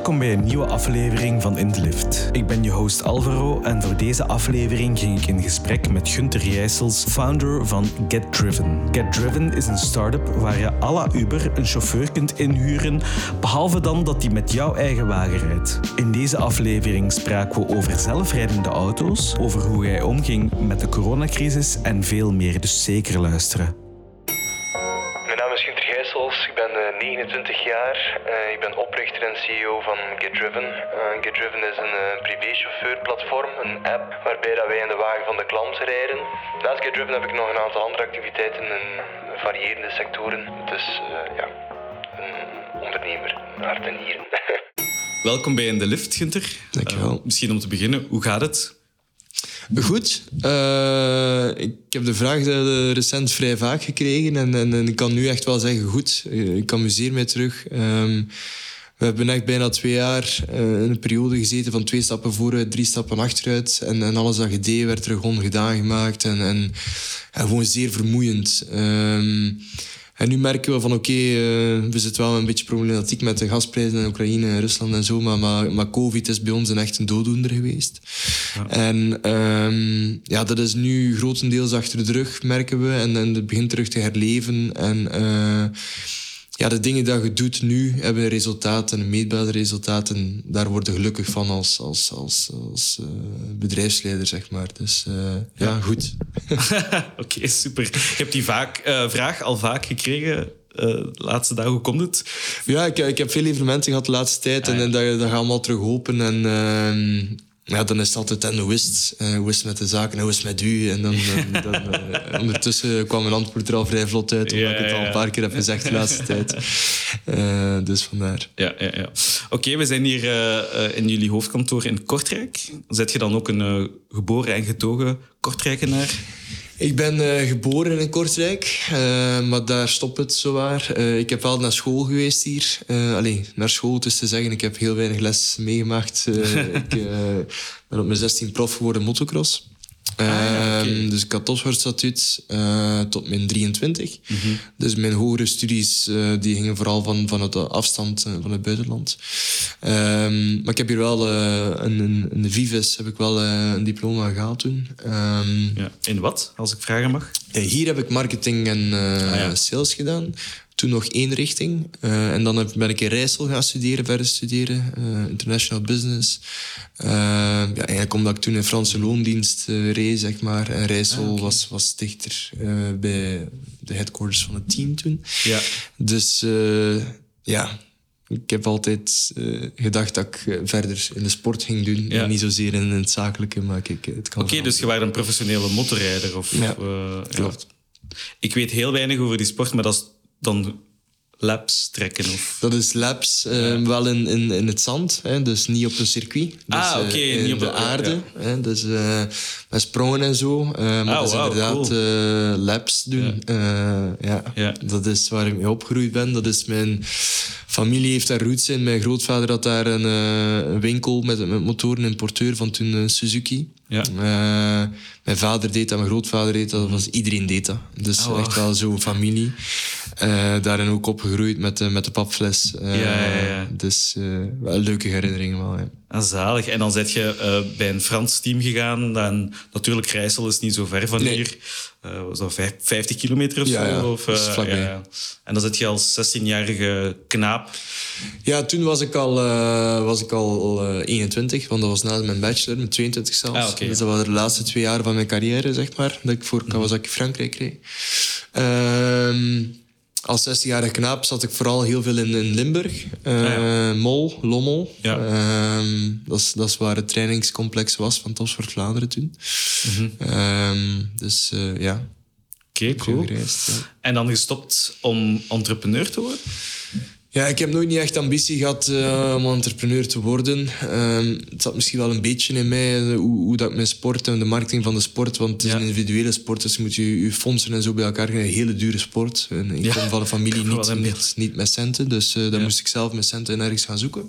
Welkom bij een nieuwe aflevering van In. Ik ben je host Alvaro en voor deze aflevering ging ik in gesprek met Gunther Jijsels, founder van Get Driven. Get Driven is een start-up waar je à la Uber een chauffeur kunt inhuren, behalve dan dat hij met jouw eigen wagen rijdt. In deze aflevering spraken we over zelfrijdende auto's, over hoe hij omging met de coronacrisis en veel meer, dus zeker luisteren. Mijn naam is Gunther Gijsels, ik ben eh, 29 jaar. Eh, ik ben oprichter en CEO van GetDriven. Uh, GetDriven is een uh, privéchauffeurplatform, een app waarbij dat wij in de wagen van de klant rijden. Naast GetDriven heb ik nog een aantal andere activiteiten in variërende sectoren. Dus ja, een ondernemer, hart en nieren. Welkom bij In de Lift, Gunther. Dankjewel. misschien om te beginnen, hoe gaat het? Goed. Uh, ik heb de vraag recent vrij vaak gekregen en, en, en, ik kan nu echt wel zeggen goed. Ik amuseer mij terug. Um, we hebben echt bijna twee jaar in een periode gezeten van twee stappen vooruit, drie stappen achteruit. En, en alles dat je deed werd er gewoon gedaan gemaakt. En, en, en gewoon zeer vermoeiend. Um, en nu merken we van oké, okay, uh, we zitten wel een beetje problematiek met de gasprijzen in Oekraïne en Rusland en zo, maar, maar, maar COVID is bij ons een echt een dooddoener geweest. Ja. En um, ja, dat is nu grotendeels achter de rug, merken we, en, en het begint terug te herleven. En uh, ja, de dingen die je doet nu hebben resultaten, meetbare resultaten. Daar worden gelukkig van als, als, als, als uh, bedrijfsleider, zeg maar. Dus uh, ja. ja, goed. Oké, okay, super. Je hebt die vaak, uh, vraag al vaak gekregen. de laatste dagen, hoe komt het? Ja, ik, ik heb veel evenementen gehad de laatste tijd. Ah, ja. En, en dat, dat gaat allemaal terug open. En ehm, ja, dan is het altijd, en hoe is het? Hoe is het met de zaken? En hoe is het met u? En dan, dan, dan uh, ondertussen kwam mijn antwoord er al vrij vlot uit, omdat ja, ik het al een paar keer heb gezegd de laatste tijd. Uh, dus vandaar. Ja, ja, ja. Oké, okay, we zijn hier in jullie hoofdkantoor in Kortrijk. Zet je dan ook een geboren en getogen Kortrijkenaar? Ik ben uh, geboren in Kortrijk, uh, maar daar stopt het zowaar. Uh, ik heb wel naar school geweest hier. alleen naar school, dus te zeggen, ik heb heel weinig les meegemaakt. ik ben op mijn 16 prof geworden motocross. Ah, ja, okay. Dus ik had topsportstatuut uh, tot mijn 23. Mm -hmm. Dus mijn hogere studies uh, die gingen vooral van, van het afstand uh, van het buitenland. Um, maar ik heb hier wel een, een, een Vives heb ik wel een diploma gehaald toen. Um, ja. In wat, als ik vragen mag? hier heb ik marketing en ah, ja. sales gedaan toen nog één richting. Uh, en dan ben ik in Rijssel gaan studeren, verder studeren. Uh, international business. Uh, ja, eigenlijk omdat ik toen in Franse loondienst reed, zeg maar. En Rijssel ah, okay. was, was dichter bij de headquarters van het team toen. Ja. Dus ja, ik heb altijd gedacht dat ik verder in de sport ging doen. Ja. En niet zozeer in het zakelijke, maar kijk, het kan Oké, okay, dus je was een professionele motorrijder? Of, ja, klopt. Ja. Ik weet heel weinig over die sport, maar dat is dan laps trekken? Of? Dat is laps, uh, ja. wel in, in, in het zand, hè, dus niet op een circuit. Dus, ah, oké, okay, uh, niet op de aarde. Ja. Hè, dus uh, met sprongen en zo. maar ah, dat is wow, inderdaad cool. laps doen. Ja. ja. Dat is waar ik mee opgegroeid ben. Dat is mijn familie heeft daar roots in. Mijn grootvader had daar een, winkel met, met motoren, importeur van toen Suzuki. Ja. Uh, mijn vader deed dat, mijn grootvader deed dat, was, iedereen deed dat. Dus oh, wow. echt wel zo'n familie. Uh, daarin ook opgegroeid met de, met de papfles. Uh, ja, ja, ja. Dus wel leuke herinneringen wel. Ja. Ah, zalig. En dan zit je bij een Frans team gegaan. Dan, natuurlijk, Rijssel is niet zo ver van nee. hier. was dat 50 kilometer of ja, zo? Ja, of, ja. En dan zit je als 16-jarige knaap. Ja, toen was ik al, was ik al 21, want dat was na mijn bachelor, met 22 zelfs. Ah, okay, dus dat waren de laatste twee jaar van mijn carrière, zeg maar, dat ik voor Kawasaki Frankrijk reed. Uh, als 16-jarige knaap zat ik vooral heel veel in, in Limburg. Uh, ah, ja. Mol, Lommel. Ja. Uh, dat, is, dat is waar het trainingscomplex was van Topsport Vlaanderen toen. Mm -hmm. dus uh, ja. Oké, okay, cool. Gereisd, ja. En dan gestopt om entrepreneur te worden? Ja, ik heb nooit niet echt ambitie gehad uh, om entrepreneur te worden. Uh, het zat misschien wel een beetje in mij, uh, hoe, hoe, dat ik mijn sport en de marketing van de sport, want het is Ja. een individuele sport, dus moet je je fondsen en zo bij elkaar krijgen. Een hele dure sport. En ik Ja. kom van een familie niet, niet, niet met centen, dus uh, dan Ja. moest ik zelf mijn centen ergens gaan zoeken.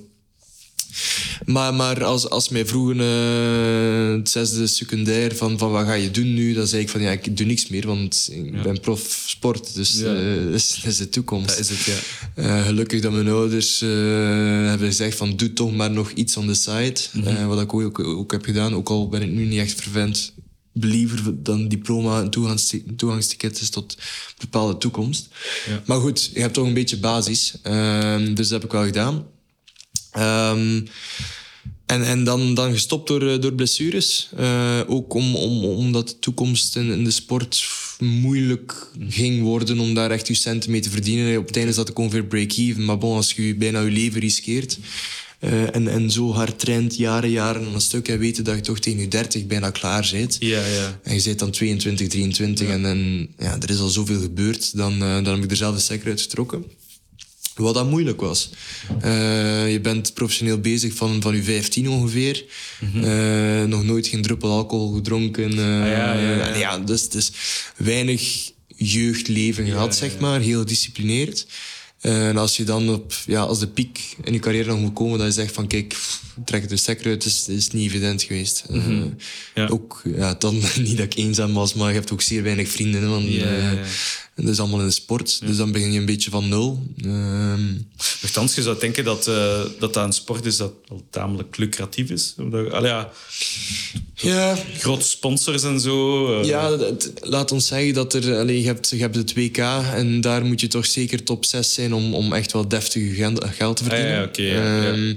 Maar, maar als, als mij vroegen, uh, het zesde secundair, van, van wat ga je doen nu? Dan zei ik van ja, ik doe niks meer, want ik ben prof sport. Dus ja. uh, dat, is, de toekomst. Dat is het, ja. Uh, gelukkig dat mijn ouders hebben gezegd van doe toch maar nog iets side. Mm -hmm. wat ik ook, ook heb gedaan, ook al ben ik nu niet echt vervent believer dan diploma en toegangsticket is tot bepaalde toekomst. Ja. Maar goed, je hebt toch een beetje basis. Um, dus dat heb ik wel gedaan. Um, en, en dan, dan gestopt door, door blessures. Uh, ook om, om, omdat de toekomst in, in, de sport moeilijk ging worden om daar echt je centen mee te verdienen. Op het einde zat ik ongeveer break-even. Maar bon, als je bijna je leven riskeert uh, en, en zo hard traint, jaren, jaren aan een stuk, en weten dat je toch tegen je 30 bijna klaar bent. Ja, ja. En je zit dan 22, 23 ja. en, en ja, er is al zoveel gebeurd, dan, uh, dan heb ik er zelf de stekker uit getrokken. Wat dat moeilijk was. Uh, je bent professioneel bezig van, van je 15 ongeveer. Mm -hmm. nog nooit geen druppel alcohol gedronken. Ah, ja, ja, ja. ja, dus, dus weinig jeugdleven gehad, zeg maar. Heel gedisciplineerd. En als je dan op, ja, als de piek in je carrière nog moet komen, dat je zegt van kijk, trek de stekker uit, is, is niet evident geweest. Uh, ja. Ook, ja, dan niet dat ik eenzaam was, maar je hebt ook zeer weinig vrienden. Want, ja. dat is allemaal in de sport, dus dan begin je een beetje van nul. Nochtans, je zou denken dat, uh, dat dat een sport is dat wel tamelijk lucratief is. Omdat, ja, ja. Grote sponsors en zo. Uh. Ja, laat ons zeggen dat er... Allee, je, hebt, je hebt het WK en daar moet je toch zeker top 6 zijn om, om echt wel deftig geld te verdienen. Ah, ja, okay, um, ja.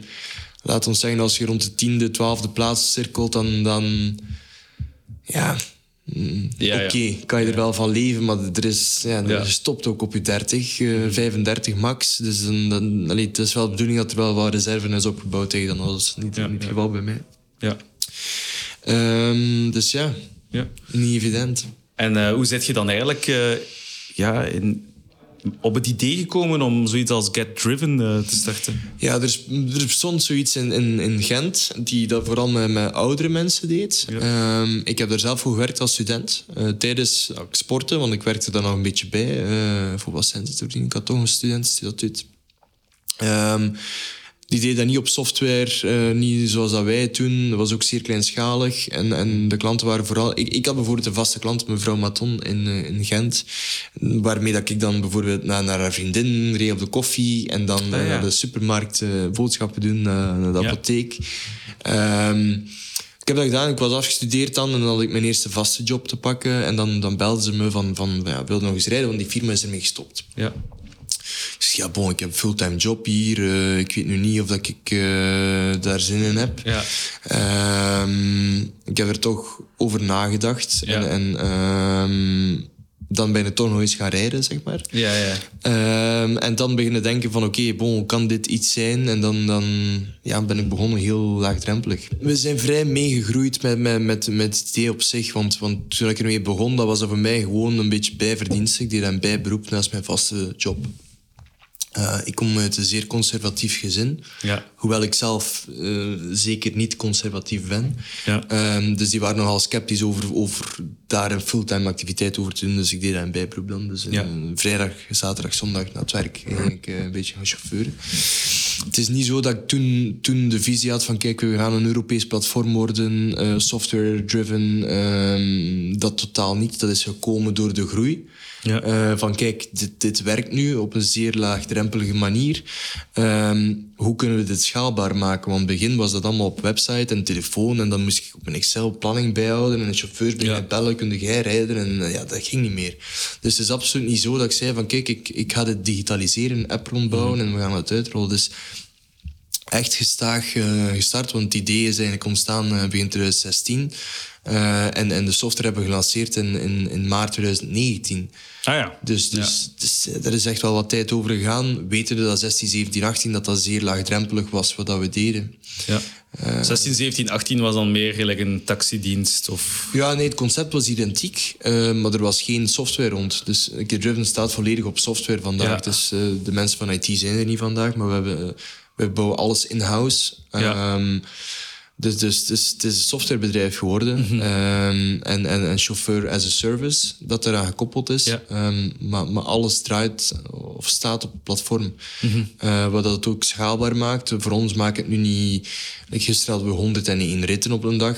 Laat ons zeggen, als je rond de tiende, twaalfde plaats cirkelt, dan... dan ja, ja, Oké, okay, kan je er wel van leven, maar er is, ja, je stopt ook op je 30, uh, 35 max. Dus dan, dan, allee, het is wel de bedoeling dat er wel wat reserve is opgebouwd tegen dan. Dat is niet, niet het geval bij mij. Ja. Um, dus ja, ja, niet evident. En uh, hoe zit je dan eigenlijk uh, ja, in, op het idee gekomen om zoiets als Get Driven uh, te starten? Ja, er, is, er bestond zoiets in, in, in Gent, die dat vooral met, met oudere mensen deed. Ja. Um, ik heb daar zelf voor gewerkt als student. tijdens sporten, want ik werkte daar nog een beetje bij. voor wat centen te verdienen. Ik had toch een student die dat. Um, die deed dat niet op software, uh, niet zoals dat wij toen. Dat was ook zeer kleinschalig. En, en de klanten waren vooral... Ik, ik had bijvoorbeeld een vaste klant, mevrouw Maton, in, uh, in Gent. Waarmee dat ik dan bijvoorbeeld naar, naar haar vriendin reed op de koffie. En dan Ah, ja. naar de supermarkt boodschappen doen, naar, naar de Ja. apotheek. Ehm, ik heb dat gedaan. Ik was afgestudeerd dan en dan had ik mijn eerste vaste job te pakken. En dan, dan belden ze me van, van ja, wil nog eens rijden, want die firma is ermee gestopt. Ja. Ik zeg, ja, bon, ik heb een fulltime job hier. eh, ik weet nu niet of dat ik eh, daar zin in heb. Ja. Ehm, ik heb er toch over nagedacht. Ja. En, en ehm, dan ben je toch nog eens gaan rijden, zeg maar. Ja, ja. Ehm, en dan beginnen denken van, oké, bon, kan dit iets zijn? En dan, dan ja, ben ik begonnen heel laagdrempelig. We zijn vrij meegegroeid met, met, met, met het idee op zich. Want, want toen ik ermee begon, dat was dat voor mij gewoon een beetje bijverdienst. Ik deed een bijberoep naast mijn vaste job. Uh, ik kom uit een zeer conservatief gezin. Ja. Hoewel ik zelf uh, zeker niet conservatief ben. Ja. Um, dus die waren nogal sceptisch over, over daar een fulltime activiteit over te doen. Dus ik deed dat een bijberoep dan. Dus Ja. uh, vrijdag, zaterdag, zondag na het werk ik uh, een beetje gaan chauffeuren. Het is niet zo dat ik toen, toen de visie had van kijk, we gaan een Europees platform worden, software-driven. Um, dat totaal niet. Dat is gekomen door de groei. Ja. Uh, van kijk, dit, dit werkt nu op een zeer laagdrempelige manier. Um, hoe kunnen we dit schaalbaar maken? Want in het begin was dat allemaal op website en telefoon. En dan moest ik op een Excel planning bijhouden. En de chauffeurs beginnen Ja. bellen, kun jij rijden? En uh, ja, dat ging niet meer. Dus het is absoluut niet zo dat ik zei van kijk, ik, ik ga dit digitaliseren, een app rondbouwen en we gaan het uitrollen. Dus echt gestaag uh, gestart, want het idee is eigenlijk ontstaan begin 2016. Uh, en, en de software hebben gelanceerd in, in, in maart 2019. Ah ja. Dus, dus, dus er is echt wel wat tijd over gegaan. Weten we dat 16, 17, 18 dat dat zeer laagdrempelig was wat dat we deden. ja. 16, 17, 18 was dan meer gelijk een taxidienst of... Ja, nee, het concept was identiek, uh, maar er was geen software rond. Dus Driven staat volledig op software vandaag. Ja. Dus uh, de mensen van IT zijn er niet vandaag, maar we, hebben, we bouwen alles in-house. Ja. Um, Dus, dus, dus het is een softwarebedrijf geworden. Mhm. Ehm, en, en een chauffeur as a service dat eraan gekoppeld is. Ja. Ehm, maar, maar alles draait of staat op het platform. Mhm. Eh, wat dat het ook schaalbaar maakt. Voor ons maakt het nu niet... like, gisteren hadden we 101 ritten op een dag.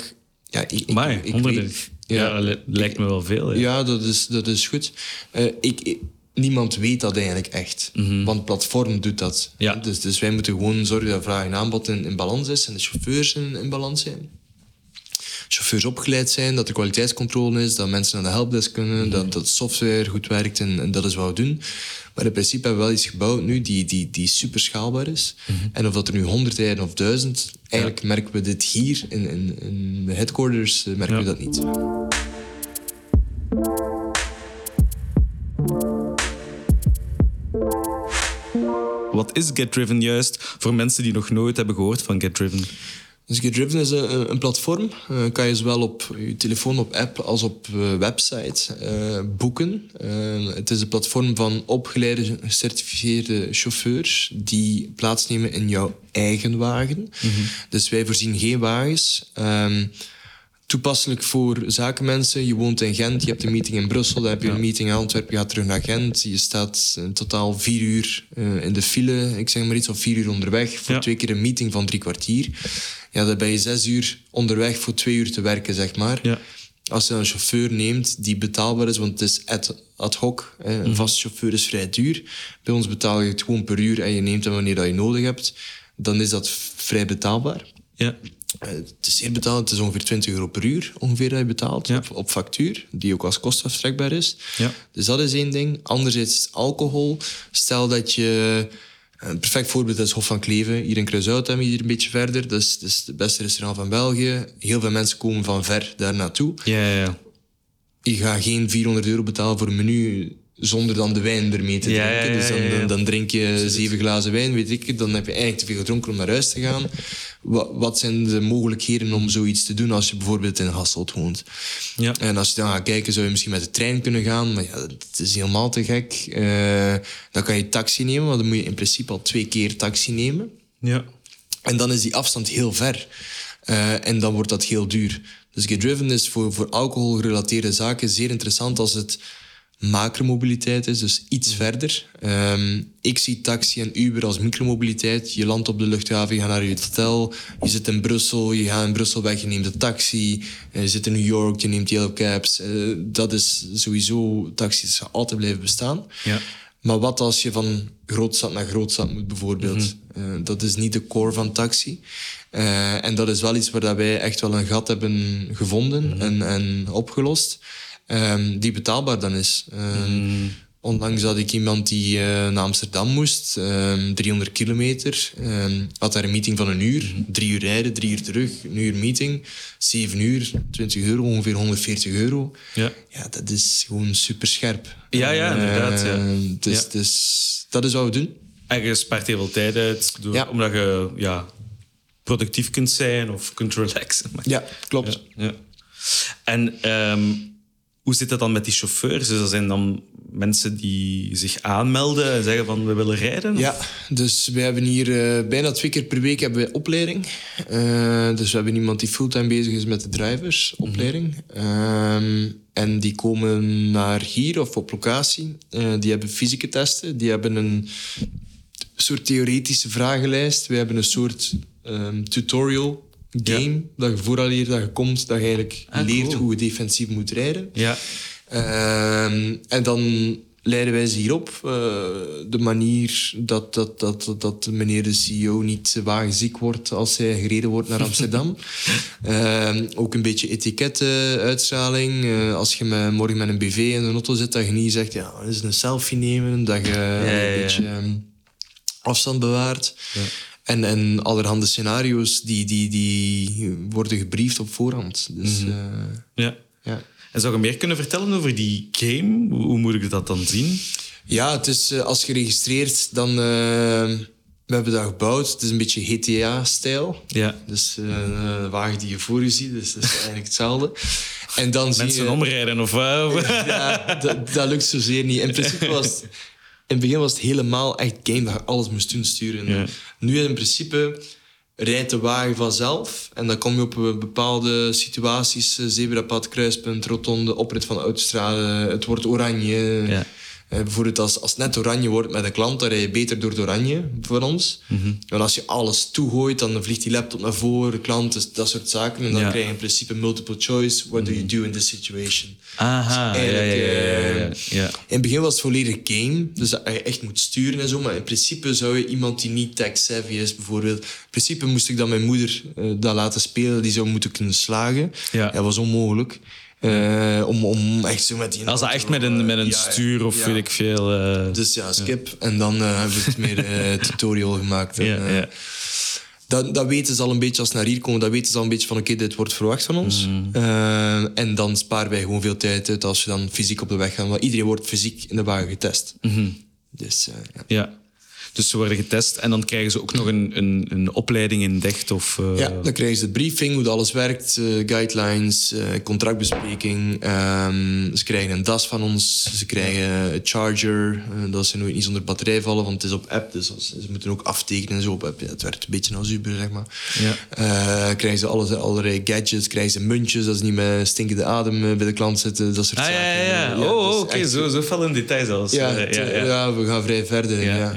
Ja, ik, ik, Maar ik honderden. weet- Ja, li- lijkt me wel veel. Ja. ja, dat is, dat is goed. Eh, ik, ik- niemand weet dat eigenlijk echt. Want het platform doet dat. Mhm. Ja. Dus, dus wij moeten gewoon zorgen dat vraag en aanbod in, in balans is en de chauffeurs in, in balans zijn. Chauffeurs opgeleid zijn, dat er kwaliteitscontrole is, dat mensen naar de helpdesk kunnen, Mhm. dat, dat software goed werkt en, en dat is wat we doen. Maar in principe hebben we wel iets gebouwd nu die, die, die super schaalbaar is. Mhm. En of dat er nu honderd rijden of duizend, eigenlijk merken we dit hier in, in, in de headquarters, eh, merken Ja. we dat niet. Wat is GetDriven juist voor mensen die nog nooit hebben gehoord van GetDriven? Dus GetDriven is een, een platform. Eh, kan je zowel op je telefoon, op app, als op eh, website eh, boeken. Eh, het is een platform van opgeleide, gecertificeerde chauffeurs die plaatsnemen in jouw eigen wagen. Dus wij voorzien geen wagens. Ehm, toepasselijk voor zakenmensen. Je woont in Gent, je hebt een meeting in Brussel, dan heb je een meeting in Antwerpen, je gaat terug naar Gent. Je staat in totaal vier uur eh, in de file, ik zeg maar iets, of vier uur onderweg voor Ja. twee keer een meeting van drie kwartier. Ja, dan ben je zes uur onderweg voor twee uur te werken, zeg maar. Ja. Als je een chauffeur neemt die betaalbaar is, want het is ad, ad hoc. Hè. Een vast chauffeur is vrij duur. Bij ons betaal je het gewoon per uur en je neemt hem wanneer dat je nodig hebt. Dan is dat vrij betaalbaar. Ja. Eh, Het is zeer betaald. Het is ongeveer 20 euro per uur ongeveer dat je betaalt Ja. op, op factuur, die ook als kostafstrekbaar is. Ja. Dus dat is één ding. Anderzijds alcohol. Stel dat je... Een perfect voorbeeld is Hof van Kleven. Hier in hebben we hier een beetje verder. Dat is, dat is het beste restaurant van België. Heel veel mensen komen van ver daar naartoe. Ja, ja, ja. Je gaat geen 400 euro betalen voor een menu zonder dan de wijn ermee te Ja, drinken. ja, Dus dan, dan, dan drink je zeven glazen wijn, weet ik het. Dan heb je eigenlijk te veel gedronken om naar huis te gaan. Wat, wat zijn de mogelijkheden om zoiets te doen als je bijvoorbeeld in Hasselt woont? Ja. En als je dan gaat kijken, zou je misschien met de trein kunnen gaan. Maar ja, het is helemaal te gek. Eh, dan kan je taxi nemen, maar dan moet je in principe al twee keer taxi nemen. Ja. En dan is die afstand heel ver. Eh, en dan wordt dat heel duur. Dus GetDriven is voor, voor alcoholgerelateerde zaken zeer interessant als het macromobiliteit is, dus iets verder. Ehm, ik zie taxi en Uber als micromobiliteit. Je landt op de luchthaven, je gaat naar je hotel. Je zit in Brussel, je gaat in Brussel weg, je neemt een taxi. Eh, Je zit in New York, je neemt yellow cabs. Eh, dat is sowieso, taxis gaan altijd blijven bestaan. Ja. Maar wat als je van grootstad naar grootstad moet, bijvoorbeeld? Mhm. Eh, dat is niet de core van taxi. En dat is wel iets waar dat wij echt wel een gat hebben gevonden Mhm. en, en opgelost. Ehm, die betaalbaar dan is. Ehm, Mhm. Onlangs had ik iemand die eh, naar Amsterdam moest, ehm, 300 kilometer. ehm, had daar een meeting van een uur. Mhm. Drie uur rijden, drie uur terug, een uur meeting. Zeven uur, 20 euro, ongeveer 140 euro. Ja. Ja, dat is gewoon super scherp. Ja, ja, inderdaad, ja. Dus, Ja. dus dat is wat we doen. En je spaart heel veel tijd uit, door, Ja. omdat je ja, productief kunt zijn of kunt relaxen. Ja, klopt. Ja, ja. En hoe zit dat dan met die chauffeurs? Dus dat zijn dan mensen die zich aanmelden en zeggen van we willen rijden? Ja, dus we hebben hier eh, bijna twee keer per week hebben wij opleiding. Eh, dus we hebben iemand die fulltime bezig is met de driversopleiding. Ehm, en die komen naar hier of op locatie. Eh, die hebben fysieke testen. Die hebben een soort theoretische vragenlijst. We hebben een soort ehm, tutorial game. Dat je vooraleer dat je komt, dat je eigenlijk Ah, leert cool. hoe je defensief moet rijden. Ja. Ehm, en dan leiden wij ze hierop. eh de manier dat, dat, dat, dat meneer de CEO niet wagenziek wordt als hij gereden wordt naar Amsterdam. Ehm, ook een beetje etiketten, uitstraling. Eh, als je met, morgen met een BV in de auto zit, dat je niet zegt, ja, is een selfie nemen. Dat je ja, ja. een beetje ehm, afstand bewaart. En, en allerhande scenario's die, die, die worden gebriefd op voorhand. Dus Mhm. eh, ja. ja. En zou je meer kunnen vertellen over die game? Hoe, moet ik dat dan zien? Ja, het is, eh, als je registreert, dan... eh, we hebben dat gebouwd. Het is een beetje GTA-stijl. Ja. Dus een wagen die je voor je ziet, dus dat is eigenlijk hetzelfde. En dan zie je... omrijden of? Ja, dat, dat lukt zozeer niet. In principe was het... In het begin was het helemaal echt game dat je alles moest doen, sturen. Ja. Nu in principe rijdt de wagen vanzelf. En dan kom je op bepaalde situaties, eh, zebrapad, kruispunt, rotonde, oprit van de autostrade. Het wordt oranje. Ja. Eh, bijvoorbeeld als, als het net oranje wordt met een klant, dan rij je beter door het oranje voor ons. Mhm. En als je alles toegooit, dan vliegt die laptop naar voren, de klant, dus dat soort zaken. En dan Ja. krijg je in principe multiple choice. What do you do in this situation? Aha, ja, ja, ja, ja, ja, ja. In het begin was het volledig game, dus dat je echt moet sturen en zo. Maar in principe zou je iemand die niet tech-savvy is, bijvoorbeeld... In principe moest ik dan mijn moeder eh, dat laten spelen, die zou moeten kunnen slagen. Ja. Dat was onmogelijk. Eh, om, om echt zo met die... Als dat echt met een, met een Ja, ja. stuur of Ja. weet ik veel... eh, Dus ja, skip. En dan eh, hebben we het meer eh, tutorial gemaakt. En, eh, dat, dat weten ze al een beetje als ze naar hier komen. Dat weten ze al een beetje van, oké, dit wordt verwacht van ons. Mm. Eh, en dan sparen wij gewoon veel tijd uit als we dan fysiek op de weg gaan. Want iedereen wordt fysiek in de wagen getest. Mhm. Dus eh, ja. Dus ze worden getest en dan krijgen ze ook nog een, een, een opleiding in DECT of... eh, Ja, dan krijgen ze de briefing, hoe dat alles werkt, eh, guidelines, eh, contractbespreking. Ehm, ze krijgen een das van ons, ze krijgen een charger, dat ze nooit niet zonder batterij vallen, want het is op app, dus als- ze moeten ook aftekenen en zo op app. Ja, het werkt een beetje als Uber, zeg maar. Ja. Krijgen ze alles, allerlei gadgets, krijgen ze muntjes, dat ze niet met stinkende adem bij de klant zitten, dat soort Ah, zaken. ja, ja, ja. Oh, dus oké, echt- zo, zo fel in detail zelfs. Ja, ja, ja, we gaan vrij verder. Ja,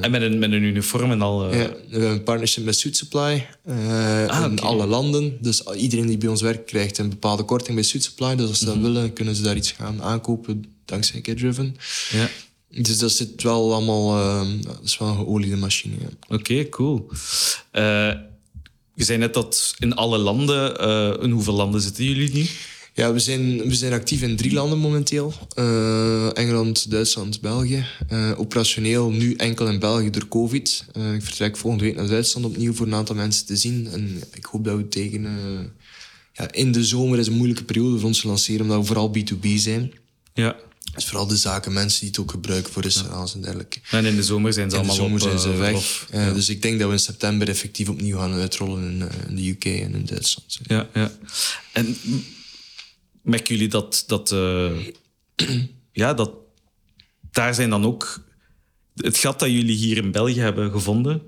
En met een, met een uniform en al... eh, ja, we hebben een partnership met Suit Supply eh, Ah, in alle landen. Dus iedereen die bij ons werkt krijgt een bepaalde korting bij Suit Supply. Dus als ze Mhm. dat willen, kunnen ze daar iets gaan aankopen dankzij Get Driven. ja. Dus dat zit wel allemaal... eh, dat is wel een geoliede machine. Ja. Oké, cool. Eh, je zei net dat in alle landen... eh, in hoeveel landen zitten jullie nu? Ja, we zijn, we zijn actief in drie landen momenteel. Eh, Engeland, Duitsland, België. Eh, operationeel nu enkel in België door COVID. Eh, ik vertrek volgende week naar Duitsland opnieuw voor een aantal mensen te zien. En ik hoop dat we tegen... ja, in de zomer is een moeilijke periode voor ons te lanceren, omdat we vooral B2B zijn. Ja. Dus vooral de zaken, mensen die het ook gebruiken voor restaurants en dergelijke. En in de zomer zijn ze In allemaal zomer op, zijn ze weg. Eh, Dus ik denk dat we in september effectief opnieuw gaan uitrollen in, in de UK en in Duitsland. Ja, ja. En merken jullie dat... dat eh, ja, dat... Daar zijn dan ook... Het gat dat jullie hier in België hebben gevonden...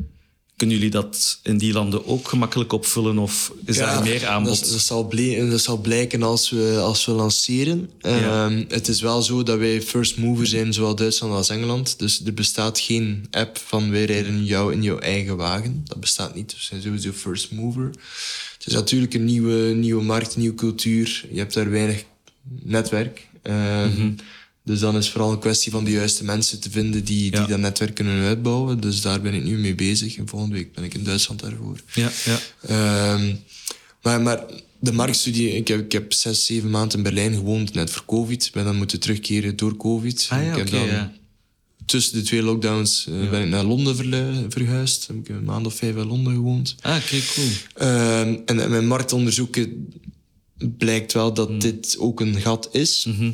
Kunnen jullie dat in die landen ook gemakkelijk opvullen? Of is daar meer aanbod? Dat, dat, zal ble- dat zal blijken als we, als we lanceren. Ja. Ehm, het is wel zo dat wij first mover zijn, zowel Duitsland als Engeland. Dus er bestaat geen app van wij rijden jou in jouw eigen wagen. Dat bestaat niet. We zijn sowieso first mover. Het is natuurlijk een nieuwe, nieuwe markt, nieuwe cultuur. Je hebt daar weinig netwerk. Ehm, Mhm. Dus dan is het vooral een kwestie van de juiste mensen te vinden die, die Ja. dat netwerk kunnen uitbouwen. Dus daar ben ik nu mee bezig. En volgende week ben ik in Duitsland daarvoor. Ja, ja. Ehm, maar, maar de marktstudie, ik heb, ik heb zes, zeven maanden in Berlijn gewoond, net voor COVID. Ik ben dan moeten terugkeren door COVID. Ah ja, ik heb oké, dan ja. Tussen de twee lockdowns eh, ben ik naar Londen verhuisd. Heb ik een maand of vijf in Londen gewoond. Ah, oké, cool. Ehm, en mijn marktonderzoeken blijkt wel dat dit ook een gat is. Mhm.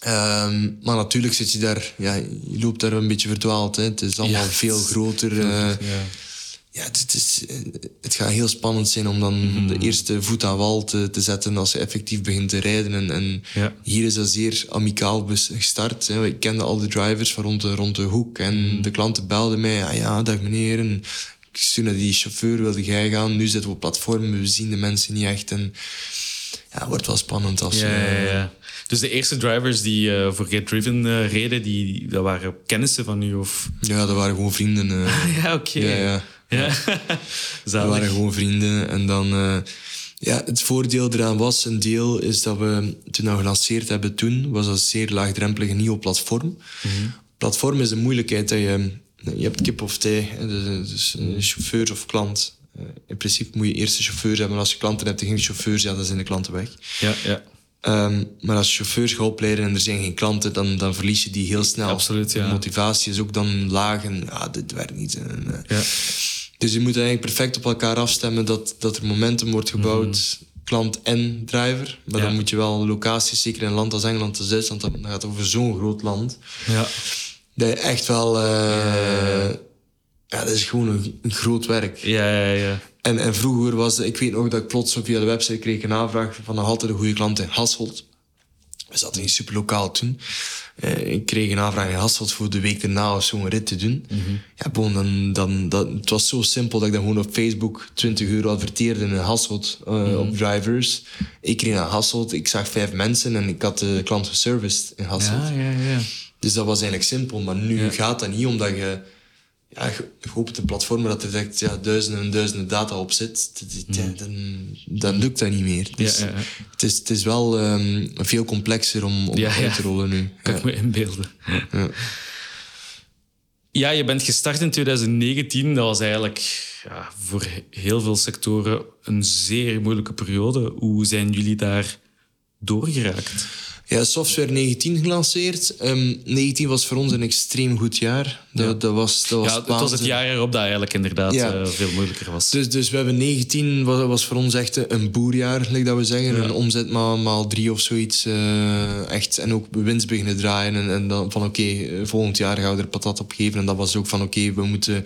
Ehm, maar natuurlijk zit je daar, ja, je loopt daar een beetje verdwaald. Hè. Het is allemaal Ja, veel is groter. eh, Ja. Ja, het, is, eh, het gaat heel spannend zijn om dan Mhm. de eerste voet aan wal te, te zetten als je effectief begint te rijden. En, en Ja. hier is dat zeer amicaal gestart. Hè. Ik kende al de drivers van rond de, rond de hoek. En Mhm. de klanten belden mij. Ah, ja, dag meneer. En ik stuur naar die chauffeur, wilde jij gaan? Nu zitten we op platform, we zien de mensen niet echt. En ja, het wordt wel spannend als Ja, je... ja, ja. Dus de eerste drivers die eh, voor Get Driven eh, reden, die, dat waren kennissen van u? Of... Ja, dat waren gewoon vrienden. Ja, oké. Ja, ja. Ja. We waren gewoon vrienden. En dan... eh, ja, het voordeel eraan was, een deel, is dat we toen we gelanceerd hebben toen, was dat een zeer laagdrempelig een nieuw platform. Platform is de moeilijkheid dat je... Je hebt kip of tij, dus, dus eh, chauffeur of klant. Eh, In principe moet je eerst een chauffeur hebben. Als je klanten hebt en geen chauffeurs, ja, dan zijn de klanten weg. Ja, ja. Ehm, maar als je chauffeurs gaat opleiden en er zijn geen klanten, dan, dan verlies je die heel snel. Absoluut, ja. De motivatie is ook dan laag en ja, dit werkt niet. En, eh, ja. Dus je moet eigenlijk perfect op elkaar afstemmen dat, dat er momentum wordt gebouwd, klant en driver. Maar Ja. dan moet je wel locaties, zeker in een land als Engeland als Duitsland, dan gaat het over zo'n groot land, ja. dat je echt wel... eh, ja, dat is gewoon een, een groot werk. Ja, ja, ja. En, en vroeger was, ik weet nog dat ik plots via de website kreeg een aanvraag van nog altijd een goede klant in Hasselt. We zaten niet super lokaal toen. Eh, ik kreeg een aanvraag in Hasselt voor de week erna of zo'n rit te doen. Ja, bon, dan, dan, dat, het was zo simpel dat ik dan gewoon op Facebook 20 euro adverteerde in Hasselt eh, op drivers. Ik reed naar Hasselt, ik zag vijf mensen en ik had de klant geserviced in Hasselt. Ja, ja, ja. Dus dat was eigenlijk simpel. Maar nu gaat dat niet, omdat je... Ja, je je hoopt een platform dat er echt ja, duizenden en duizenden data op zit. Dat- ja, dan, dan lukt dat niet meer. Dus Ja, ja, ja. Het, is, het is wel ehm, veel complexer om, om uit te rollen nu. Kan ik me inbeelden. Ja. Ja, je bent gestart in 2019. Dat was eigenlijk ja, voor heel veel sectoren een zeer moeilijke periode. Hoe zijn jullie daar doorgeraakt? Ja, software 19 gelanceerd. Ehm 19 was voor ons een extreem goed jaar. Dat, dat was, dat was Ja, het was het jaar erop dat eigenlijk inderdaad Ja. eh, veel moeilijker was. Dus, dus we hebben 19, was, was voor ons echt een boerjaar, like dat we zeggen. Een omzet maal, maal drie of zoiets. eh, echt. En ook winst beginnen draaien. En, en dan van oké, eh, volgend jaar gaan we er patat op geven. En dat was ook van oké, we moeten...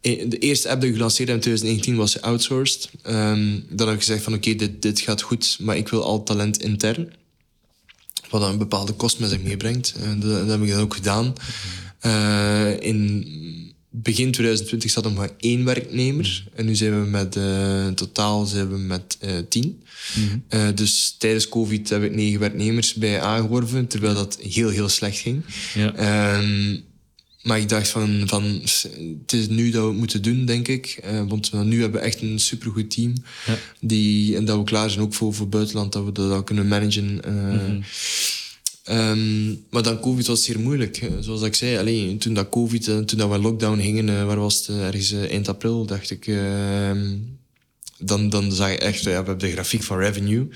De eerste app die we gelanceerd hebben in 2019 was outsourced. Ehm dan heb ik gezegd van oké, dit, dit gaat goed, maar ik wil al talent intern. Wat een bepaalde kost met zich meebrengt. En dat, dat heb ik dan ook gedaan. Eh, in begin 2020 zat er maar één werknemer. En nu zijn we met, eh, in totaal zijn we met eh, tien. Eh, dus tijdens COVID heb ik negen werknemers bij aangeworven, terwijl dat heel, heel slecht ging. Ja. Ehm, maar ik dacht van, van, het is nu dat we het moeten doen, denk ik. Eh, want nu hebben we echt een supergoed team. Ja. Die, en dat we klaar zijn ook voor, voor buitenland, dat we dat, dat kunnen managen. eh. Ehm, maar dan COVID was zeer moeilijk. Zoals ik zei, alleen, toen dat COVID, eh, toen dat we lockdown gingen, waar was het? Ergens eind april, dacht ik. ehm, dan, dan zag je echt, ja, we hebben de grafiek van revenue,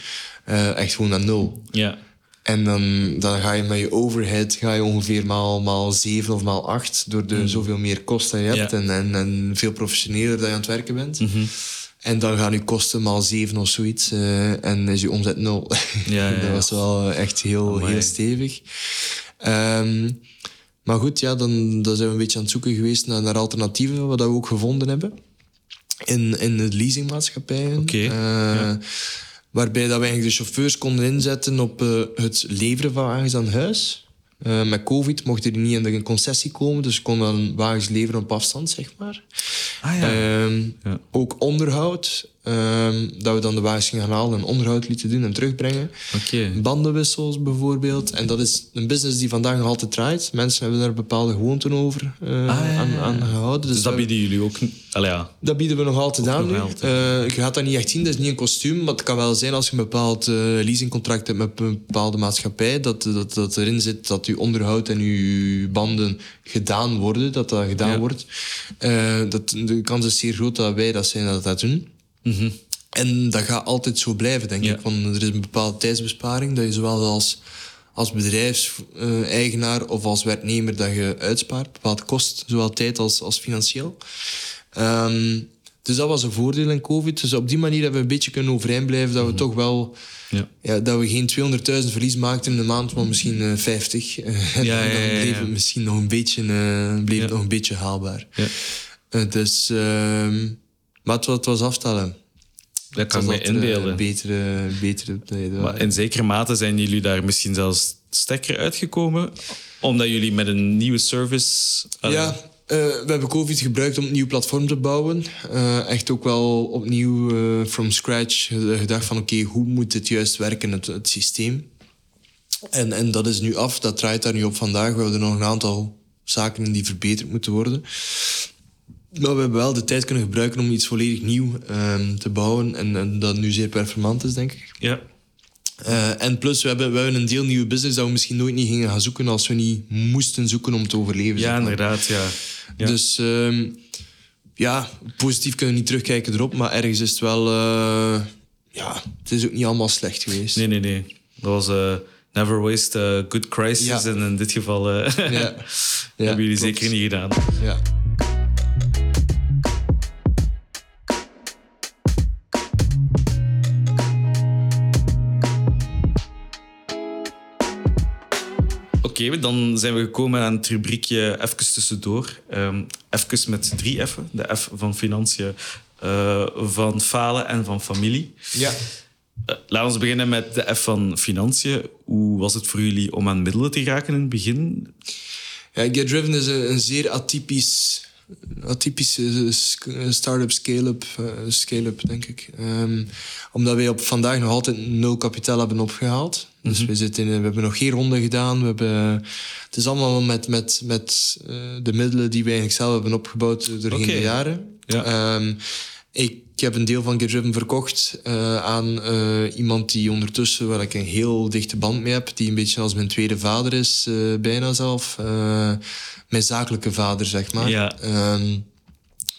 echt gewoon naar nul. Ja. En dan, dan ga je met je overhead ga je ongeveer maal, maal 7 of maal 8 door de zoveel meer kosten die je hebt Ja. en, en, en veel professioneler dat je aan het werken bent. En dan gaan je kosten maal 7 of zoiets eh, en is je omzet nul. Ja, ja, dat was wel echt heel, Amai. heel stevig. Ehm, maar goed, ja, dan, dan zijn we een beetje aan het zoeken geweest naar, naar alternatieven, wat we ook gevonden hebben. In, in de leasingmaatschappijen. Oké, Eh. Waarbij dat we eigenlijk de chauffeurs konden inzetten op eh, het leveren van wagens aan huis. Eh, met COVID mochten die niet in de concessie komen, dus konden dan wagens leveren op afstand, zeg maar. Ah ja. Ehm, Ja. Ook onderhoud, ehm, dat we dan de wagens gingen gaan halen en onderhoud lieten doen en terugbrengen. Bandenwissels bijvoorbeeld. En dat is een business die vandaag nog altijd draait. Mensen hebben daar bepaalde gewoonten over Ah, ja, ja, aan, aan gehouden. Dus Dus dat bieden jullie ook... Allee, ja. dat bieden we nog altijd aan nog nu. altijd. Eh, je gaat dat niet echt zien, dat is niet een kostuum. Maar het kan wel zijn als je een bepaald eh, leasingcontract hebt met een bepaalde maatschappij. Dat, dat, dat erin zit dat je onderhoud en je banden gedaan worden. Dat dat gedaan Ja. wordt. Dat, de kans is zeer groot dat wij dat zijn dat dat doen. En dat gaat altijd zo blijven, denk Ja. ik. Want er is een bepaalde tijdsbesparing dat je zowel als, als bedrijfseigenaar of als werknemer dat je uitspaart. Bepaald kost, zowel tijd als, als financieel. Ehm, dus dat was een voordeel in COVID. Dus op die manier hebben we een beetje kunnen overeind blijven dat we toch wel... Ja. Ja, dat we geen 200.000 verlies maakten in de maand, maar misschien eh, 50. en Ja, dan ja, ja, bleef het misschien nog een beetje, eh, bleef nog een beetje haalbaar. Ja. Eh, dus, ehm, maar het was, het was aftellen. Dat kan me eh, inbeelden. betere, betere tijden. Maar in zekere mate zijn jullie daar misschien zelfs sterker uitgekomen, omdat jullie met een nieuwe service... allee, ja, eh, we hebben COVID gebruikt om een nieuw platform te bouwen. Eh, echt ook wel opnieuw eh, from scratch eh, gedacht van oké, hoe moet dit juist werken, het, het systeem. En, en dat is nu af, dat draait daar nu op vandaag. We hebben nog een aantal zaken die verbeterd moeten worden. Maar we hebben wel de tijd kunnen gebruiken om iets volledig nieuw ehm, te bouwen. En, en dat nu zeer performant is, denk ik. Ja. Eh, en plus, we hebben, we hebben een deel nieuwe business dat we misschien nooit niet gingen gaan zoeken als we niet moesten zoeken om te overleven. zeg Ja, maar. inderdaad, ja. ja. Dus ehm, ja, positief kunnen we niet terugkijken erop, maar ergens is het wel... eh, ja, het is ook niet allemaal slecht geweest. Nee, nee, nee. Dat was eh, never waste a good crisis. Ja. En in dit geval Ja. Ja, hebben jullie klopt. zeker niet gedaan. Oké, dan zijn we gekomen aan het rubriekje even tussendoor. Ehm even met drie F'en. De F van financiën, eh, van falen en van familie. Ja. Uh, laten we beginnen met de F van financiën. Hoe was het voor jullie om aan middelen te geraken in het begin? Ja, Get Driven is een, een zeer atypisch atypische start-up, scale-up, uh, scale-up denk ik. Um, omdat wij op vandaag nog altijd nul kapitaal hebben opgehaald. Dus mhm. we, zitten in, we hebben nog geen ronde gedaan. We hebben, het is allemaal met, met, met de middelen die wij eigenlijk zelf hebben opgebouwd doorheen okay. de jaren. Ja. Um, ik heb een deel van GetDriven verkocht uh, aan uh, iemand die ondertussen, waar ik een heel dichte band mee heb, die een beetje als mijn tweede vader is, uh, bijna zelf. mijn zakelijke vader, zeg maar. Ja. Um,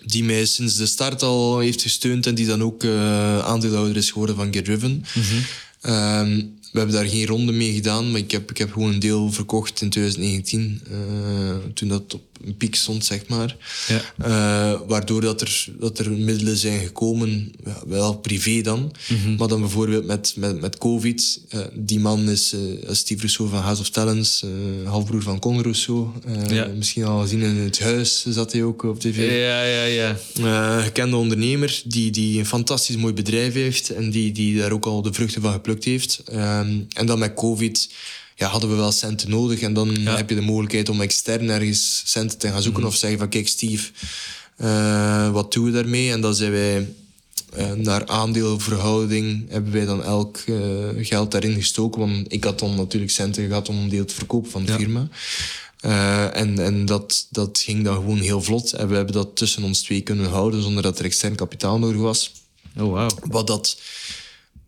die mij sinds de start al heeft gesteund en die dan ook aandeelhouder is geworden van GetDriven. Mm -hmm. um, we hebben daar geen ronde mee gedaan, maar ik heb, ik heb gewoon een deel verkocht in 2019. Uh, toen dat op een piek stond, zeg maar. Ja. Uh, waardoor dat er, dat er middelen zijn gekomen, ja, wel privé dan. Mm-hmm. Maar dan bijvoorbeeld met, met, met COVID. Uh, die man is Steve Rousseau van House of Talents, halfbroer van Con Rousseau. Ja. Misschien al gezien in het huis zat hij ook op tv. Ja, ja, ja. gekende ondernemer die, die een fantastisch mooi bedrijf heeft en die, die daar ook al de vruchten van geplukt heeft. Um, en dan met COVID ja, hadden we wel centen nodig. En dan heb je de mogelijkheid om extern ergens centen te gaan zoeken. Mhm. Of zeggen van, kijk Steve, uh, wat doen we daarmee? En dan zijn wij uh, naar aandeelverhouding hebben wij dan elk uh, geld daarin gestoken. Want ik had dan natuurlijk centen gehad om een deel te verkopen van de firma. en en dat, dat ging dan gewoon heel vlot. En we hebben dat tussen ons twee kunnen houden zonder dat er extern kapitaal nodig was. Oh, wow. Wat dat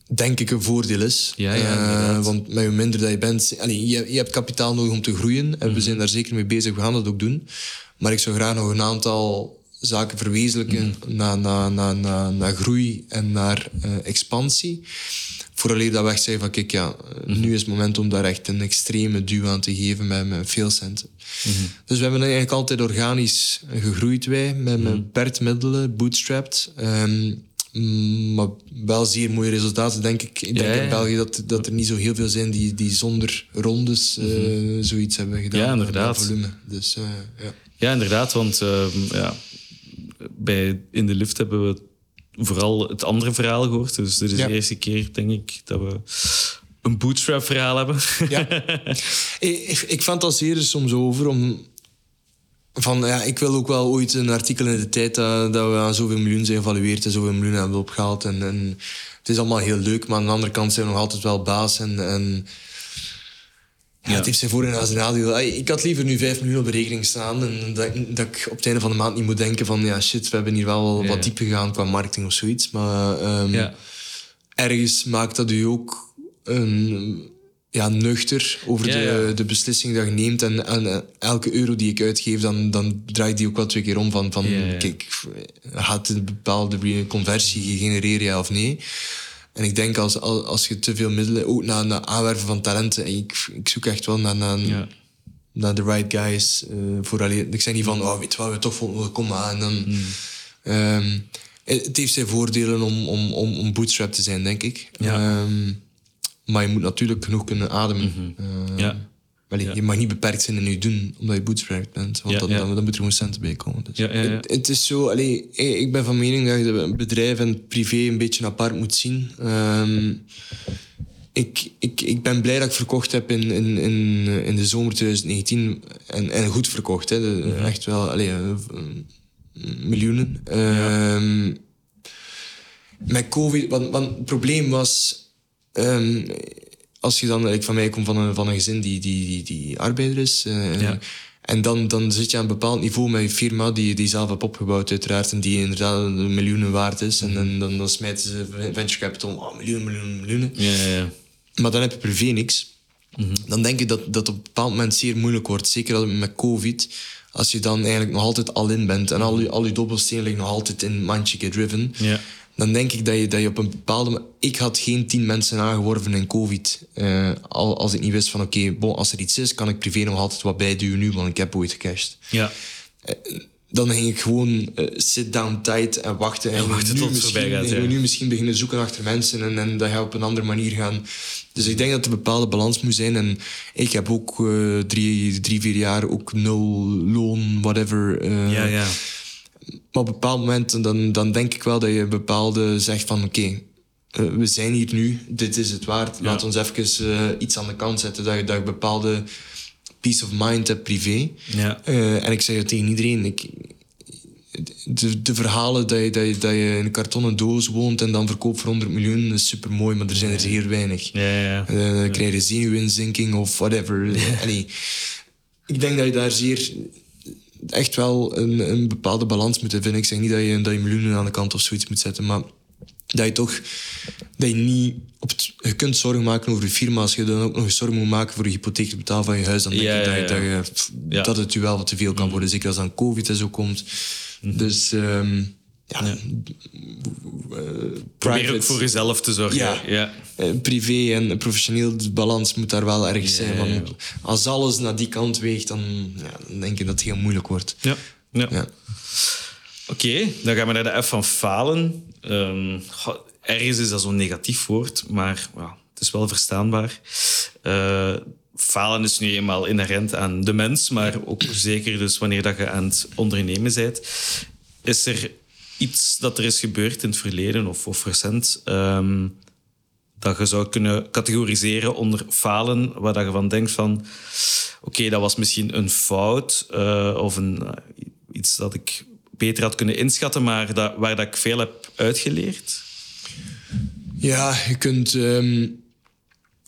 denk ik een voordeel is. Ja, ja, uh, want met hoe minder dat je bent... Allee, je, je hebt kapitaal nodig om te groeien. En we mhm. zijn daar zeker mee bezig. We gaan dat ook doen. Maar ik zou graag nog een aantal zaken verwezenlijken mm. naar, naar, naar, naar, naar groei en naar uh, expansie. Vooraleer dat we echt zeggen van kijk, ja, mhm. nu is het moment om daar echt een extreme duw aan te geven met, met veel centen. Mhm. Dus we hebben eigenlijk altijd organisch gegroeid wij, met, met beperkt middelen, bootstrapped. Um, Mm, maar wel zeer mooie resultaten, denk ik. Ik denk in België dat, dat er niet zo heel veel zijn die, die zonder rondes uh, zoiets hebben gedaan. Ja, inderdaad. Volume. Dus, uh, ja. ja, inderdaad. Want uh, ja, bij In de Lift hebben we vooral het andere verhaal gehoord. Dus dit is de eerste keer, denk ik, dat we een bootstrap verhaal hebben. Ja. ik, ik fantaseer er soms over om van ja, ik wil ook wel ooit een artikel in de tijd dat, dat we aan zoveel miljoen zijn gevalueerd en zoveel miljoen hebben opgehaald. En, en het is allemaal heel leuk, maar aan de andere kant zijn we nog altijd wel baas. En, en ja, Het heeft zijn voor- en zijn nadeel. Ik had liever nu 5 miljoen op de rekening staan. En dat, dat ik op het einde van de maand niet moet denken van... Ja, shit, we hebben hier wel wat diep gegaan qua marketing of zoiets. Maar um, ergens maakt dat u ook een, ja, nuchter over de, de beslissing die je neemt. En, en, eh, elke euro die ik uitgeef, dan, dan draait die ook wel twee keer om. Van, van kijk, gaat een bepaalde conversie genereren, ja of nee? En ik denk als, als je te veel middelen, ook naar, naar aanwerven van talenten, en ik, ik zoek echt wel naar, naar, naar de right guys. Uh, voor alleen, ik zeg niet van, oh, weet je wat, we toch vonden, kom. En dan, mm. um, het heeft zijn voordelen om, om, om, om bootstrap te zijn, denk ik. Ja. Um, maar je moet natuurlijk genoeg kunnen ademen. Mm -hmm. uh, ja. Je mag niet beperkt zijn in je doen, omdat je bootstrapped bent. Want dan, dan, dan moet er gewoon centen bij komen. Dus het, het, is zo... Allee, ik ben van mening dat je bedrijf en privé een beetje apart moet zien. Um, ik, ik, ik ben blij dat ik verkocht heb in, in, in, in de zomer 2019. En, en goed verkocht. Hè. De, -hmm. Echt wel allee, uh, miljoenen. Um, met COVID... Want, want het probleem was Um, als je dan, ik van mij kom van een, van een gezin die, die, die, die arbeider is. Uh, ja. En dan, dan zit je aan een bepaald niveau met je firma die die zelf hebt opgebouwd, uiteraard. En die inderdaad miljoenen waard is. En dan, dan, dan smijten ze venture capital, oh, miljoenen, miljoenen, miljoenen. Ja, ja. Maar dan heb je privé niks. Mm -hmm. Dan denk ik dat dat op een bepaald moment zeer moeilijk wordt. Zeker met COVID. Als je dan eigenlijk nog altijd al in bent. En al je, al je dobbelstenen liggen nog altijd in mandje driven. Ja dan denk ik dat je, dat je op een bepaalde... Ik had geen tien mensen aangeworven in COVID. Uh, als ik niet wist van, oké, okay, als er iets is, kan ik privé nog altijd wat bijduwen nu, want ik heb ooit gecashed. Ja. Uh, dan ging ik gewoon uh, sit-down tijd en wachten. En, en wachten nu tot misschien, gaat, ja. nu misschien beginnen zoeken achter mensen en, en dat je op een andere manier gaan. Dus ik denk dat er een bepaalde balans moet zijn. En ik heb ook drie, drie, vier jaar ook nul loon, whatever. ja, ja op een bepaald moment dan, dan denk ik wel dat je bepaalde zegt van oké, eh, we zijn hier nu, dit is het waard. Laat ons even eh, iets aan de kant zetten dat je, dat je bepaalde peace of mind hebt privé. Ja. Eh, en ik zeg het tegen iedereen. Ik, de, de verhalen dat je, dat, je, dat je in een kartonnen doos woont en dan verkoopt voor 100 miljoen is super mooi, maar er zijn er zeer weinig. Ja, ja, ja. Dan krijg je zenuwinzinking of whatever. Allee, ik denk dat je daar zeer echt wel een, een bepaalde balans moet vinden. Ik zeg niet dat je, dat je miljoenen aan de kant of zoiets moet zetten, maar dat je toch dat je niet op het- je kunt zorgen maken over je firma. Als je dan ook nog eens zorgen moet maken voor je hypotheek te betalen van je huis dan denk Ja, ik dat, ja, je, dat, je, dat het je wel wat te veel kan worden. Zeker als dan covid en zo komt. Dus ehm, ja, Probeer ook voor jezelf te zorgen. Ja. ja. eh, privé en professioneel, de balans moet daar wel erg zijn. Want als alles naar die kant weegt, dan, denk ik dat het heel moeilijk wordt. Ja. ja. Oké, dan gaan we naar de F van falen. Goh, ergens is dat zo'n negatief woord, maar het is wel verstaanbaar. Eh, falen is nu eenmaal inherent aan de mens, maar ook zeker dus wanneer dat je aan het ondernemen bent. Is er iets dat er is gebeurd in het verleden of, of recent ehm, dat je zou kunnen categoriseren onder falen, waar dat je van denkt van oké, dat was misschien een fout eh, of een, eh, iets dat ik beter had kunnen inschatten, maar dat, waar dat ik veel heb uitgeleerd? Ja, je kunt ehm,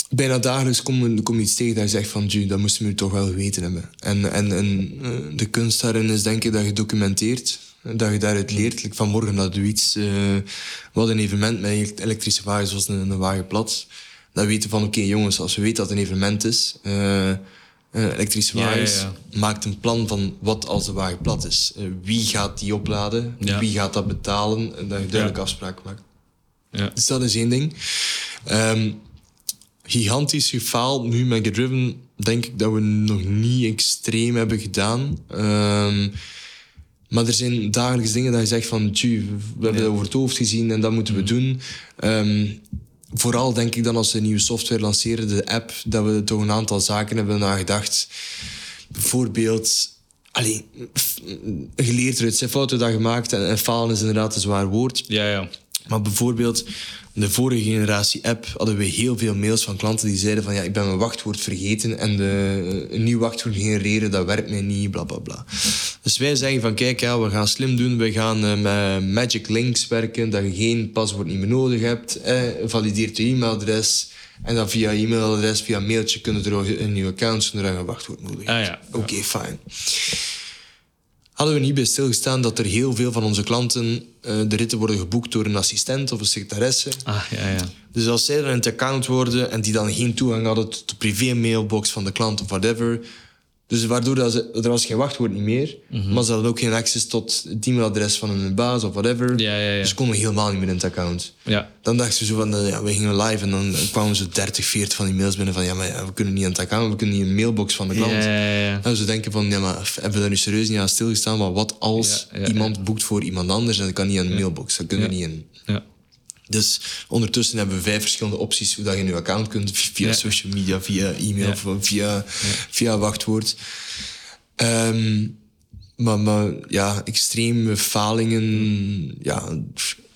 bijna dagelijks kom, kom iets tegen dat je zegt van, "Ju, dat moesten we toch wel weten hebben. En, en, en eh, de kunst daarin is denk ik dat je documenteert, dat je daaruit leert. Like vanmorgen hadden we iets, eh, hadden een evenement met elektrische wagens, zoals een, een wagenplat. Dan weten we van, oké jongens, als we weten dat het een evenement is, eh, eh, elektrische Ja, ja, wagens, ja. maakt een plan van wat als de wagen plat is. Wie gaat die opladen? Wie gaat dat betalen? En dat je duidelijk afspraken maakt. Ja. Dus dat is één ding. Ehm, gigantisch gefaald nu met Gedriven, denk ik dat we nog niet extreem hebben gedaan. Ehm, maar er zijn dagelijks dingen dat je zegt van, we hebben dat over het hoofd gezien en dat moeten we doen. Ehm, vooral denk ik dan als we een nieuwe software lanceren, de app, dat we toch een aantal zaken hebben nagedacht. Bijvoorbeeld, allee, f- geleerd eruit zijn fouten dat gemaakt en, en falen is inderdaad een zwaar woord. Ja, ja. Maar bijvoorbeeld, de vorige generatie app hadden we heel veel mails van klanten die zeiden van ja, ik ben mijn wachtwoord vergeten en de, een nieuw wachtwoord genereren, dat werkt mij niet, bla bla bla. Dus wij zeggen van kijk, ja, we gaan slim doen, we gaan eh, met magic links werken, dat je geen paswoord niet meer nodig hebt, eh, valideert je e-mailadres en dan via e-mailadres, via mailtje kunnen er een nieuw account zonder dat je een wachtwoord nodig hebt. Ah, ja. Oké, fijn hadden we niet bij stilgestaan dat er heel veel van onze klanten eh, de ritten worden geboekt door een assistent of een secretaresse. Ah, ja, ja. Dus als zij dan in het account worden en die dan geen toegang hadden tot de privé-mailbox van de klant of whatever. Dus waardoor dat ze, er was geen wachtwoord niet meer, Mhm. maar ze hadden ook geen access tot het e-mailadres van hun baas of whatever. Ja, ja, ja. Dus ze konden helemaal niet meer in het account. Ja. Dan dachten ze zo van, eh, ja, we gingen live en dan kwamen zo 30, 40 van die mails binnen van, ja, maar we kunnen niet aan het account, we kunnen niet in een mailbox van de klant. Ja, ja, ja. En ze denken van, ja, maar hebben we daar nu serieus niet aan stilgestaan? Maar wat als iemand boekt voor iemand anders en dat kan niet aan de mailbox? Dat kunnen we niet in. Dus ondertussen hebben we vijf verschillende opties hoe dat je je account kunt. Via Ja. social media, via e-mail, Ja. via, via wachtwoord. Ehm, maar, maar ja, extreme falingen, ja,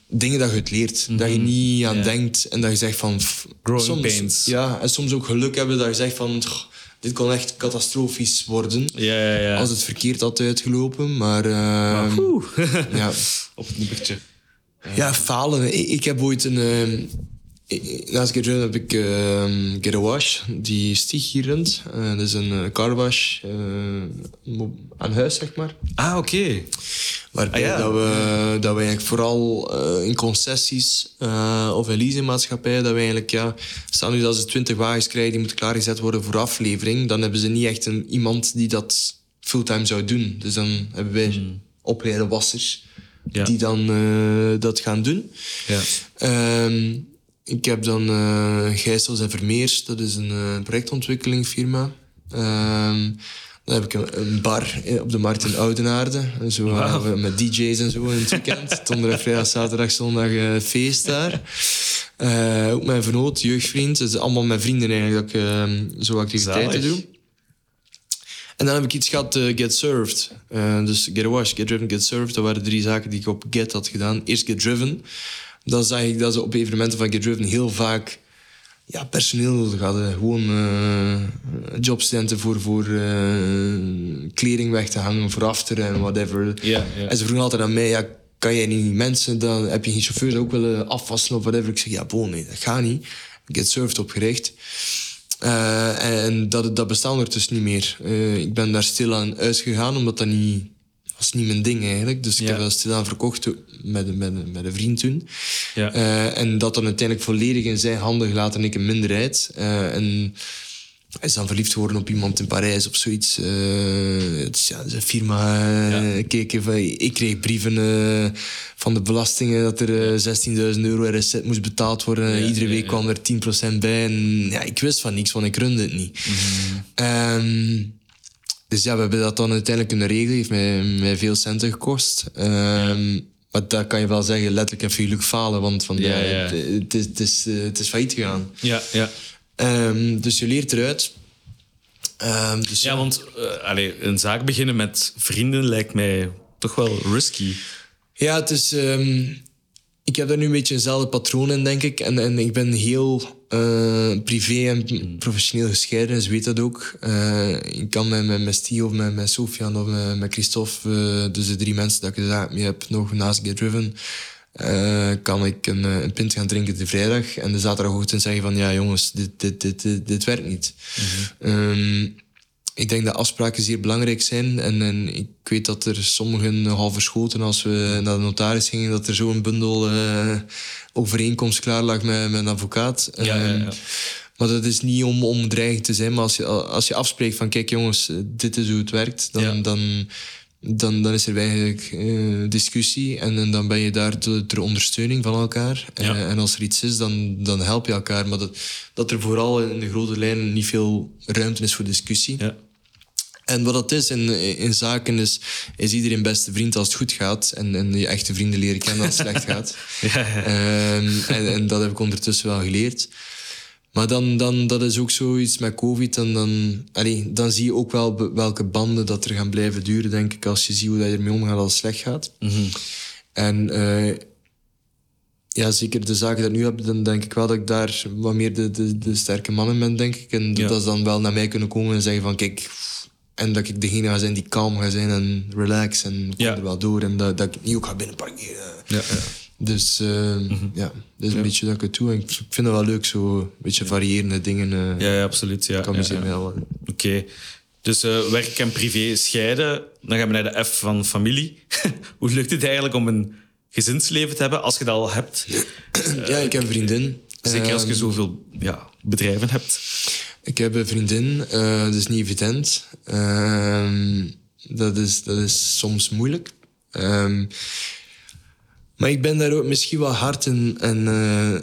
dingen dat je het leert. Dat je niet aan Mhm. Denkt en dat je zegt van... Growing soms, pains. Ja, en soms ook geluk hebben dat je zegt van... "Tch, dit kon echt catastrofisch worden. Ja, ja, ja. Als het verkeerd had uitgelopen, maar... Oeh. ja. Op het nippertje. Ja, falen. Ik, heb ooit een... ik- naast Get Run heb ik a Wash, die Stieg hier runt. Eh, dat is een eh, carwash eh, aan huis, zeg maar. Ah, oké. Waarbij Ah, ja. dat, we, dat we eigenlijk vooral in concessies of in leasingmaatschappijen, dat we eigenlijk, ja, staan nu dat ze 20 wagens krijgen die moeten klaargezet worden voor aflevering, dan hebben ze niet echt een, iemand die dat fulltime zou doen. Dus dan hebben wij opgeleide wassers Hmm. Ja. die dan eh, dat gaan doen. Ja. Ehm, ik heb dan eh Gijsels en Vermeers, dat is een eh, projectontwikkelingfirma. Ehm, dan heb ik een, bar op de markt in Oudenaarde. En Zo, met DJ's en zo in het weekend. Donderdag, vrijdag, zaterdag, zondag feest daar. Ook mijn vernoot, jeugdvriend. Het is allemaal mijn vrienden eigenlijk dat ik eh, zo activiteiten Zalig. doe. En dan heb ik iets gehad, eh, Get Served. Eh, dus Get a Wash, Get Driven, Get Served. Dat waren drie zaken die ik op Get had gedaan. Eerst Get Driven. dan zag ik dat ze op evenementen van Get Driven heel vaak ja, personeel nodig hadden. Gewoon uh, jobstudenten voor, voor kleding weg te hangen, voor afteren en whatever. Ja, ja. En ze vroegen altijd aan mij, ja, kan jij niet mensen, dan heb je geen chauffeur ook willen afwassen of whatever. Ik zeg, ja, bon, nee, dat gaat niet. Get Served opgericht. Uh, en dat, dat bestaat ondertussen niet meer. ik ben daar stil aan uitgegaan, omdat dat niet was niet mijn ding eigenlijk. Dus ik heb dat stilaan verkocht met, met, met een vriend toen. Ja. Uh, en dat dan uiteindelijk volledig in zijn handen gelaten en ik een minderheid. En hij is dan verliefd geworden op iemand in Parijs of zoiets. Uh, het is, ja, zijn firma. Ja. Keek, ik kreeg brieven van de belastingen dat er 16.000 euro RSZ moest betaald worden. Ja, Iedere week kwam er 10% bij. En ja, ik wist van niks, want ik runde het niet. Mm -hmm. Dus ja, we hebben dat dan uiteindelijk kunnen regelen. Heeft mij, mij veel centen gekost. Um, maar dat kan je wel zeggen, letterlijk en figuurlijk falen. Want van, ja, ja. Het, het, is, het, is, het is failliet gegaan. Ja, ja. Um, dus je leert eruit. Um, dus ja, want uh, allez, een zaak beginnen met vrienden lijkt mij toch wel risky. Ja, het is... ik heb daar nu een beetje eenzelfde patroon in, denk ik. En, en ik ben heel uh, privé en professioneel gescheiden, dus weet dat ook. Uh, ik kan met, met, met Steve of met, met Sofian of met, met Christophe, dus de drie mensen dat ik de zaak mee heb, nog naast Get Driven, kan ik een, een pint gaan drinken de vrijdag en de zaterdagochtend zeggen van ja jongens, dit, dit, dit, dit, dit werkt niet. Mm -hmm. um, ik denk dat afspraken zeer belangrijk zijn. En, en ik weet dat er sommigen nogal verschoten als we naar de notaris gingen, dat er zo'n bundel uh, overeenkomst klaar lag met, met een advocaat. Ja, ja, ja. Maar dat is niet om, om dreigend te zijn. Maar als je, als je afspreekt van kijk jongens, dit is hoe het werkt, dan, dan, dan, dan is er eigenlijk eh, discussie. En, en dan ben je daar ter, ondersteuning van elkaar. Ja. Eh, en als er iets is, dan, dan help je elkaar. Maar dat, dat er vooral in de grote lijnen niet veel ruimte is voor discussie. Ja. En wat dat is in, in zaken is, is iedereen beste vriend als het goed gaat. En, en je echte vrienden leren kennen als het slecht gaat. Ja. Ehm, en, en dat heb ik ondertussen wel geleerd. Maar dan, dan dat is ook zoiets met COVID. En dan, allee, dan zie je ook wel welke banden dat er gaan blijven duren, denk ik. Als je ziet hoe dat je ermee omgaat als het slecht gaat. Mhm. En eh, ja, zeker de zaken die ik nu heb, dan denk ik wel dat ik daar wat meer de, de, de sterke mannen ben, denk ik. En Ja. dat ze dan wel naar mij kunnen komen en zeggen van kijk... En dat ik degene ga zijn die kalm ga zijn en relax en kom Ja. er wel door. En dat, dat ik niet ook ga binnenparkeren. Ja, ja. Dus eh, ja, dat is een Ja. beetje dat ik het doe. En ik vind het wel leuk, zo een beetje variërende dingen. eh Ja, ja, absoluut. Ja, ik ja. Oké. Dus eh, werk en privé scheiden. Dan gaan we naar de F van familie. Hoe lukt het eigenlijk om een gezinsleven te hebben als je dat al hebt? ja, ik heb een vriendin. Zeker als je Ehm, zoveel ja, bedrijven hebt. Ik heb een vriendin, eh, dat is niet evident. Ehm, dat, is, dat is soms moeilijk. Ehm, maar ik ben daar ook misschien wel hard in. En eh,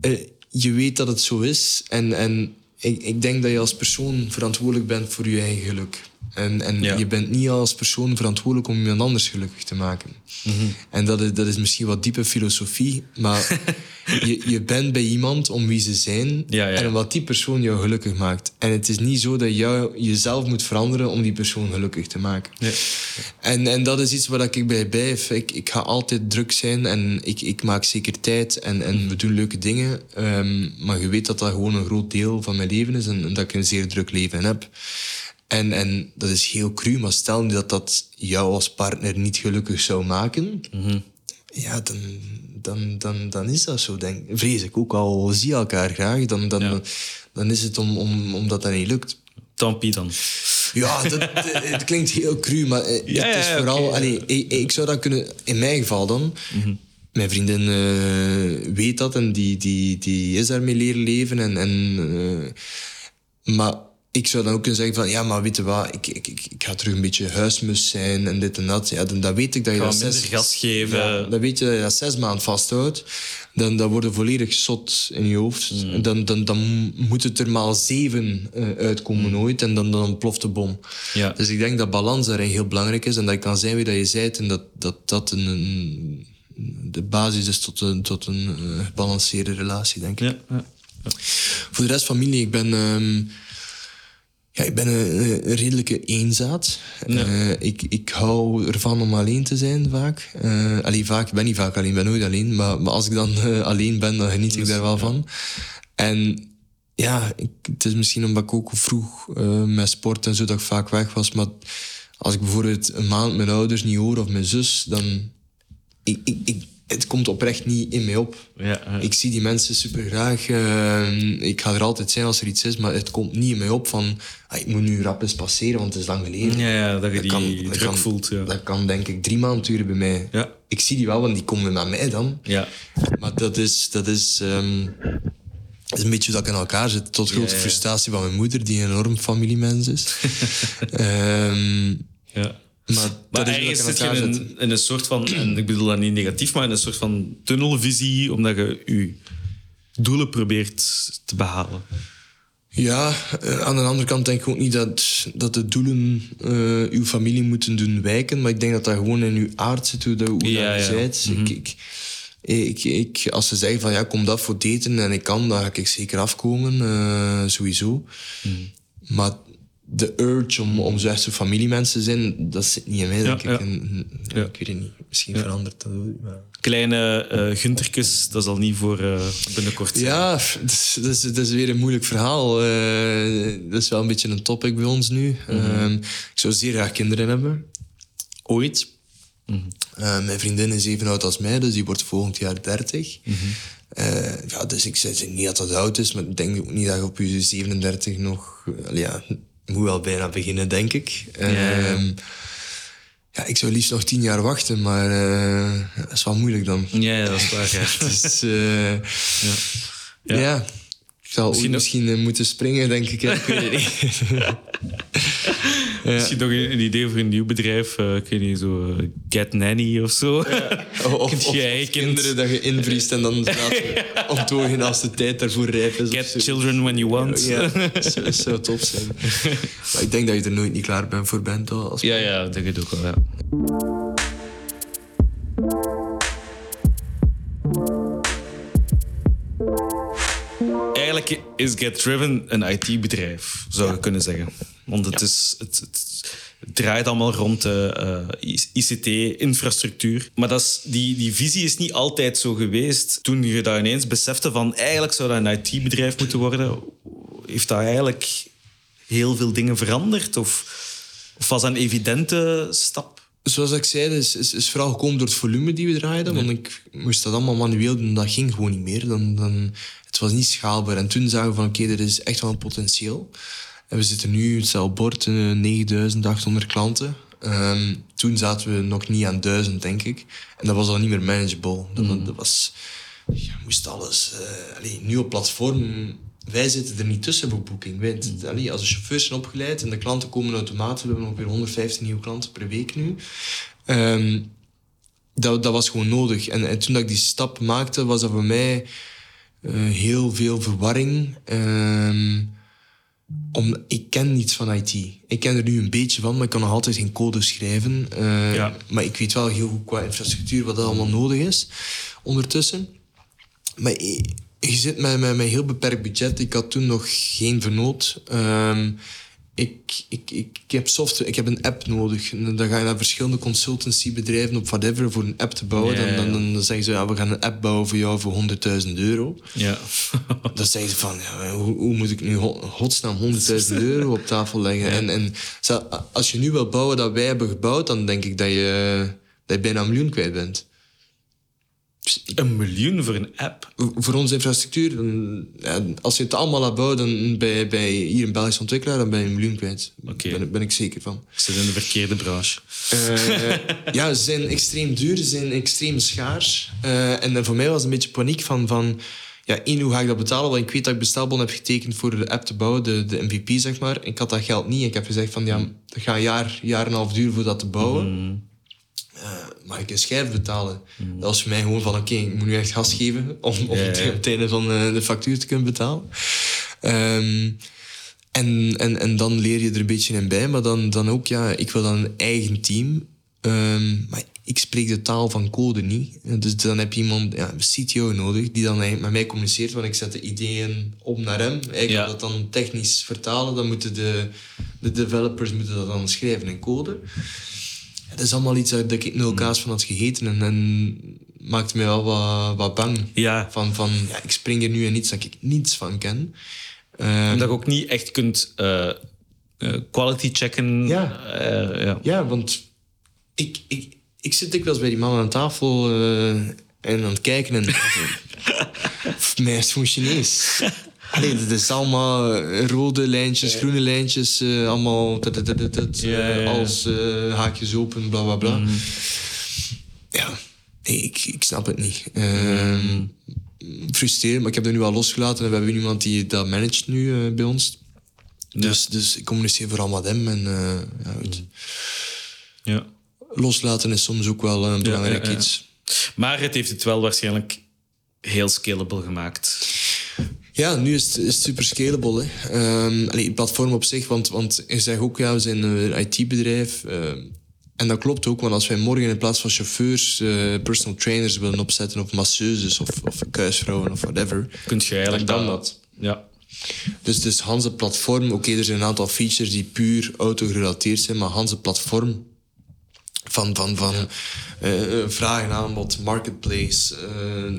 eh, je weet dat het zo is. En, en ik, ik denk dat je als persoon verantwoordelijk bent voor je eigen geluk. En, en Ja. je bent niet als persoon verantwoordelijk om iemand anders gelukkig te maken. Mhm. En dat is, dat is misschien wat diepe filosofie, maar je, je bent bij iemand om wie ze zijn Ja, ja. en wat die persoon jou gelukkig maakt. En het is niet zo dat jou jezelf moet veranderen om die persoon gelukkig te maken. Ja. En, en dat is iets waar ik bij blijf. Ik, ik ga altijd druk zijn en ik, ik maak zeker tijd en, en we doen leuke dingen. Ehm, maar je weet dat dat gewoon een groot deel van mijn leven is en, en dat ik een zeer druk leven heb. En, en dat is heel cru, maar stel nu dat dat jou als partner niet gelukkig zou maken, ja, dan, dan, dan, dan is dat zo, denk. Vrees ik ook, al zie je elkaar graag, dan, dan, Ja. dan is het om, om, omdat dat niet lukt. Tant pis dan. Ja, dat, het klinkt heel cru, maar eh, Ja, het is vooral... allee, ik, ik zou dat kunnen... In mijn geval dan... Mijn vriendin eh, weet dat en die, die, die is daarmee leren leven. En, en, eh, maar ik zou dan ook kunnen zeggen van... Ja, maar weet je wat, ik, ik, ik, ik ga terug een beetje huismus zijn en dit en dat. Ja, dan, dan weet ik dat je dat minder gas geven. Ja, dan weet je dat je dat zes maanden vasthoudt. Dan, dan word je volledig zot in je hoofd. Mm. Dan, dan, dan moet het er maal zeven eh, uitkomen ooit. En dan, dan ontploft de bom. Mm. Ja. Dus ik denk dat balans daarin heel belangrijk is. En dat kan zijn wie dat je bent. En dat dat, dat een, een- de basis is tot een, tot een eh, gebalanceerde relatie, denk ik. Ja, ja. Voor de rest familie, ik ben... ehm, Ja, ik ben een, een redelijke eenzaad. Eh, ik, ik hou ervan om alleen te zijn vaak. Uh, allee, vaak, ik ben niet vaak alleen, ik ben nooit alleen. Maar, maar als ik dan eh, alleen ben, dan geniet ik daar wel van. En ja, ik, het is misschien omdat ik ook vroeg met sport en zo dat ik vaak weg was. Maar als ik bijvoorbeeld een maand mijn ouders niet hoor of mijn zus, dan... Ik, ik, ik, het komt oprecht niet in mij op. Ja, Ik zie die mensen super graag. Uh, ik ga er altijd zijn als er iets is, maar het komt niet in mij op van ah, ik moet nu rap eens passeren, want het is lang geleden. Ja, ja dat je die kan, druk kan, voelt. Ja. Dat kan denk ik drie maanden duren bij mij. Ja. Ik zie die wel, want die komen naar mij dan. Ja. Maar dat is... Dat is um, is een beetje dat ik in elkaar zit. Tot grote frustratie van mijn moeder, die een enorm familiemens is. um, ja. Maar, maar ergens zit je in, in, een soort van, en ik bedoel dat niet negatief, maar in een soort van tunnelvisie, omdat je je doelen probeert te behalen. Ja, eh, aan de andere kant denk ik ook niet dat, dat de doelen uh, uw familie moeten doen wijken, maar ik denk dat dat gewoon in uw aard zit, hoe, dat, hoe ja, dat je mm ik, ik, ik, als ze zeggen van ja, kom dat voor daten en ik kan, dan ga ik zeker afkomen, uh, sowieso. Mhm. Maar de urge om, om zo familiemensen te zijn, dat zit niet in mij, denk ik. En, ja. Ik weet het niet. Misschien verandert dat ook. Maar... Kleine uh, Gunterkus, dat zal niet voor uh, binnenkort zijn. Ja, dat is, dat, is, dat is weer een moeilijk verhaal. Uh, dat is wel een beetje een topic bij ons nu. Mm -hmm. ik zou zeer graag kinderen hebben. Ooit. Mm -hmm. mijn vriendin is even oud als mij, dus die wordt volgend jaar 30. Mm -hmm. ja, dus ik zeg niet dat dat oud is, maar ik denk ook niet dat je op je 37 nog... ja, moet wel bijna beginnen, denk ik. Ja, ehm, ja, ik zou liefst nog tien jaar wachten, maar uh, dat is wel moeilijk dan. Ja, dat is waar. Ja. dus, uh, ja. ja. ja. Ik zal misschien, misschien uh, moeten springen, denk ik. ik weet het niet. Ja. Misschien nog een, een, idee voor een nieuw bedrijf. Uh, ik weet niet, zo uh, Get Nanny of zo. Ja. Of, of, of kinderen dat je invriest en dan ontdogen als de tijd daarvoor rijp is. Get children when you want. Ja, dat zou top zijn. Maar ik denk dat je er nooit niet klaar bent voor bent. Als ja, ja, dat denk ik ook wel. Ja. Eigenlijk is Get Driven een IT-bedrijf, zou je kunnen zeggen. Want het, is, het, het, draait allemaal rond de uh, ICT-infrastructuur. Maar dat is, die, die visie is niet altijd zo geweest. Toen je dat ineens besefte van eigenlijk zou dat een IT-bedrijf moeten worden, heeft dat eigenlijk heel veel dingen veranderd? Of, of was dat een evidente stap? Zoals ik zei, is, is, is vooral gekomen door het volume die we draaiden. Want ik moest dat allemaal manueel doen. Dat ging gewoon niet meer. Dan, dan, het was niet schaalbaar. En toen zagen we van oké, er is echt wel een potentieel. En we zitten nu, hetzelfde bord, 9800 klanten. Um, toen zaten we nog niet aan 1000, denk ik. En dat was al niet meer manageable. Dat, mm. dat was... Je moest alles... Uh, allee, nu op platform... Wij zitten er niet tussen voor boeking. Mm. allee, als de chauffeurs zijn opgeleid en de klanten komen automatisch. We hebben ongeveer 115 nieuwe klanten per week nu. Um, dat, dat was gewoon nodig. En, en toen dat ik die stap maakte, was dat voor mij uh, heel veel verwarring. Um, om, ik ken niets van IT. Ik ken er nu een beetje van, maar ik kan nog altijd geen code schrijven. Uh, ja. Maar ik weet wel heel goed qua infrastructuur wat er allemaal nodig is ondertussen. Maar je, je zit met, met, met een heel beperkt budget. Ik had toen nog geen vernoot. Um, ik, ik, ik, ik, heb software, ik heb een app nodig. dan ga je naar verschillende consultancybedrijven op whatever voor een app te bouwen. Dan, dan, dan, zeggen ze, ja, we gaan een app bouwen voor jou voor 100.000 euro. Ja. dan zeggen ze van, ja, hoe, hoe, moet ik nu godsnaam 100.000 euro op tafel leggen? En, en als je nu wil bouwen dat wij hebben gebouwd, dan denk ik dat je, dat je bijna een miljoen kwijt bent. Een miljoen voor een app? Voor onze infrastructuur. Dan, ja, als je het allemaal laat bouwen dan bij, bij hier een Belgische ontwikkelaar, dan ben je een miljoen kwijt. Daar ben, ben, ik zeker van. Ze zijn de verkeerde branche. Uh, ja, ze zijn extreem duur, ze zijn extreem schaars. Uh, en voor mij was een beetje paniek van... van ja, één, hoe ga ik dat betalen? Want ik weet dat ik bestelbon heb getekend voor de app te bouwen, de, de MVP, zeg maar. Ik had dat geld niet. Ik heb gezegd van, ja, dat gaat een jaar, jaar en een half duren voor dat te bouwen. Mm mag ik een schijf betalen? Mm. Dat was voor mij gewoon van, oké, ik moet nu echt gas geven om, om ja, ja. het einde van uh, de factuur te kunnen betalen. Um, en, en, en dan leer je er een beetje in bij, maar dan, dan ook, ja, ik wil dan een eigen team. Um, maar ik spreek de taal van code niet. Dus dan heb je iemand, ja, een CTO nodig, die dan eigenlijk met mij communiceert. Want ik zet de ideeën op naar hem. Hij kan Ja. dat dan technisch vertalen. Dan moeten de, de developers moeten dat dan schrijven in code. Het is allemaal iets dat ik nul kaas van had gegeten. En, en maakte mij wel wat, wat bang. Ja. Van, van ja, ik spring er nu in iets dat ik niets van ken. Eh, Omdat je ook niet echt kunt eh, eh, quality checken. Ja. Ja. Ja, want ik, ik, ik zit dikwijls bij die man aan tafel en aan het kijken en... Mij is het gewoon Chinees. Allee, het is allemaal eh, rode lijntjes, groene lijntjes, eh, allemaal tut, tut, tut, eh, Ja, ja, ja. als haakjes open, bla bla bla. Ja, nee, ik, ik snap het niet. Frustrerend, maar ik heb dat nu al losgelaten en we hebben iemand die dat managt nu bij ons. Dus, dus ik communiceer vooral met hem en ja, goed. Ja. loslaten is soms ook wel een belangrijk iets. Maar het heeft het wel waarschijnlijk heel scalable gemaakt. Ja, nu is het, is het super scalable. Hè. Ehm, allee, het platform op zich, want, want je zegt ook, ja, we zijn een IT-bedrijf. ehm, en dat klopt ook, want als wij morgen in plaats van chauffeurs eh, personal trainers willen opzetten, of masseuses, of, of kuisvrouwen, of whatever, Kunt je eigenlijk dan dat-. Ja. Dus, dus Hans het platform, oké, er zijn een aantal features die puur auto-gerelateerd zijn, maar Hans het platform van, van, van eh, vraag en aanbod, marketplace, eh,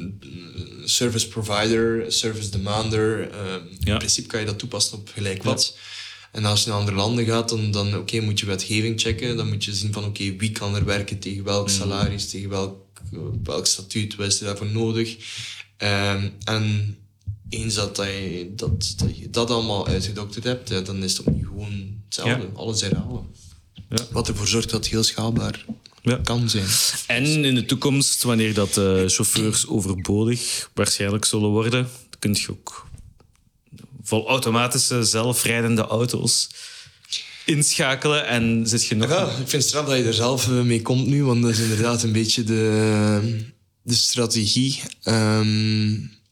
service provider, service demander. eh. In principe kan je dat toepassen op gelijk wat. En als je naar andere landen gaat, dan, dan oké, moet je wetgeving checken. Dan moet je zien van oké, wie kan er werken, tegen welk salaris, tegen welk, welk statuut, wat is er daarvoor nodig. Ehm, en eens dat, dat, je, dat, dat je dat allemaal uitgedokterd hebt, dan is het opnieuw gewoon hetzelfde. Ja. Alles herhalen. Ja. Wat ervoor zorgt dat het heel schaalbaar Ja. kan zijn. En in de toekomst, wanneer dat eh, chauffeurs overbodig waarschijnlijk zullen worden, kun je ook volautomatische zelfrijdende auto's inschakelen en zit je nog... Ja, ik vind het straf dat je er zelf eh, mee komt nu, want dat is inderdaad een beetje de, de strategie. Ehm, al-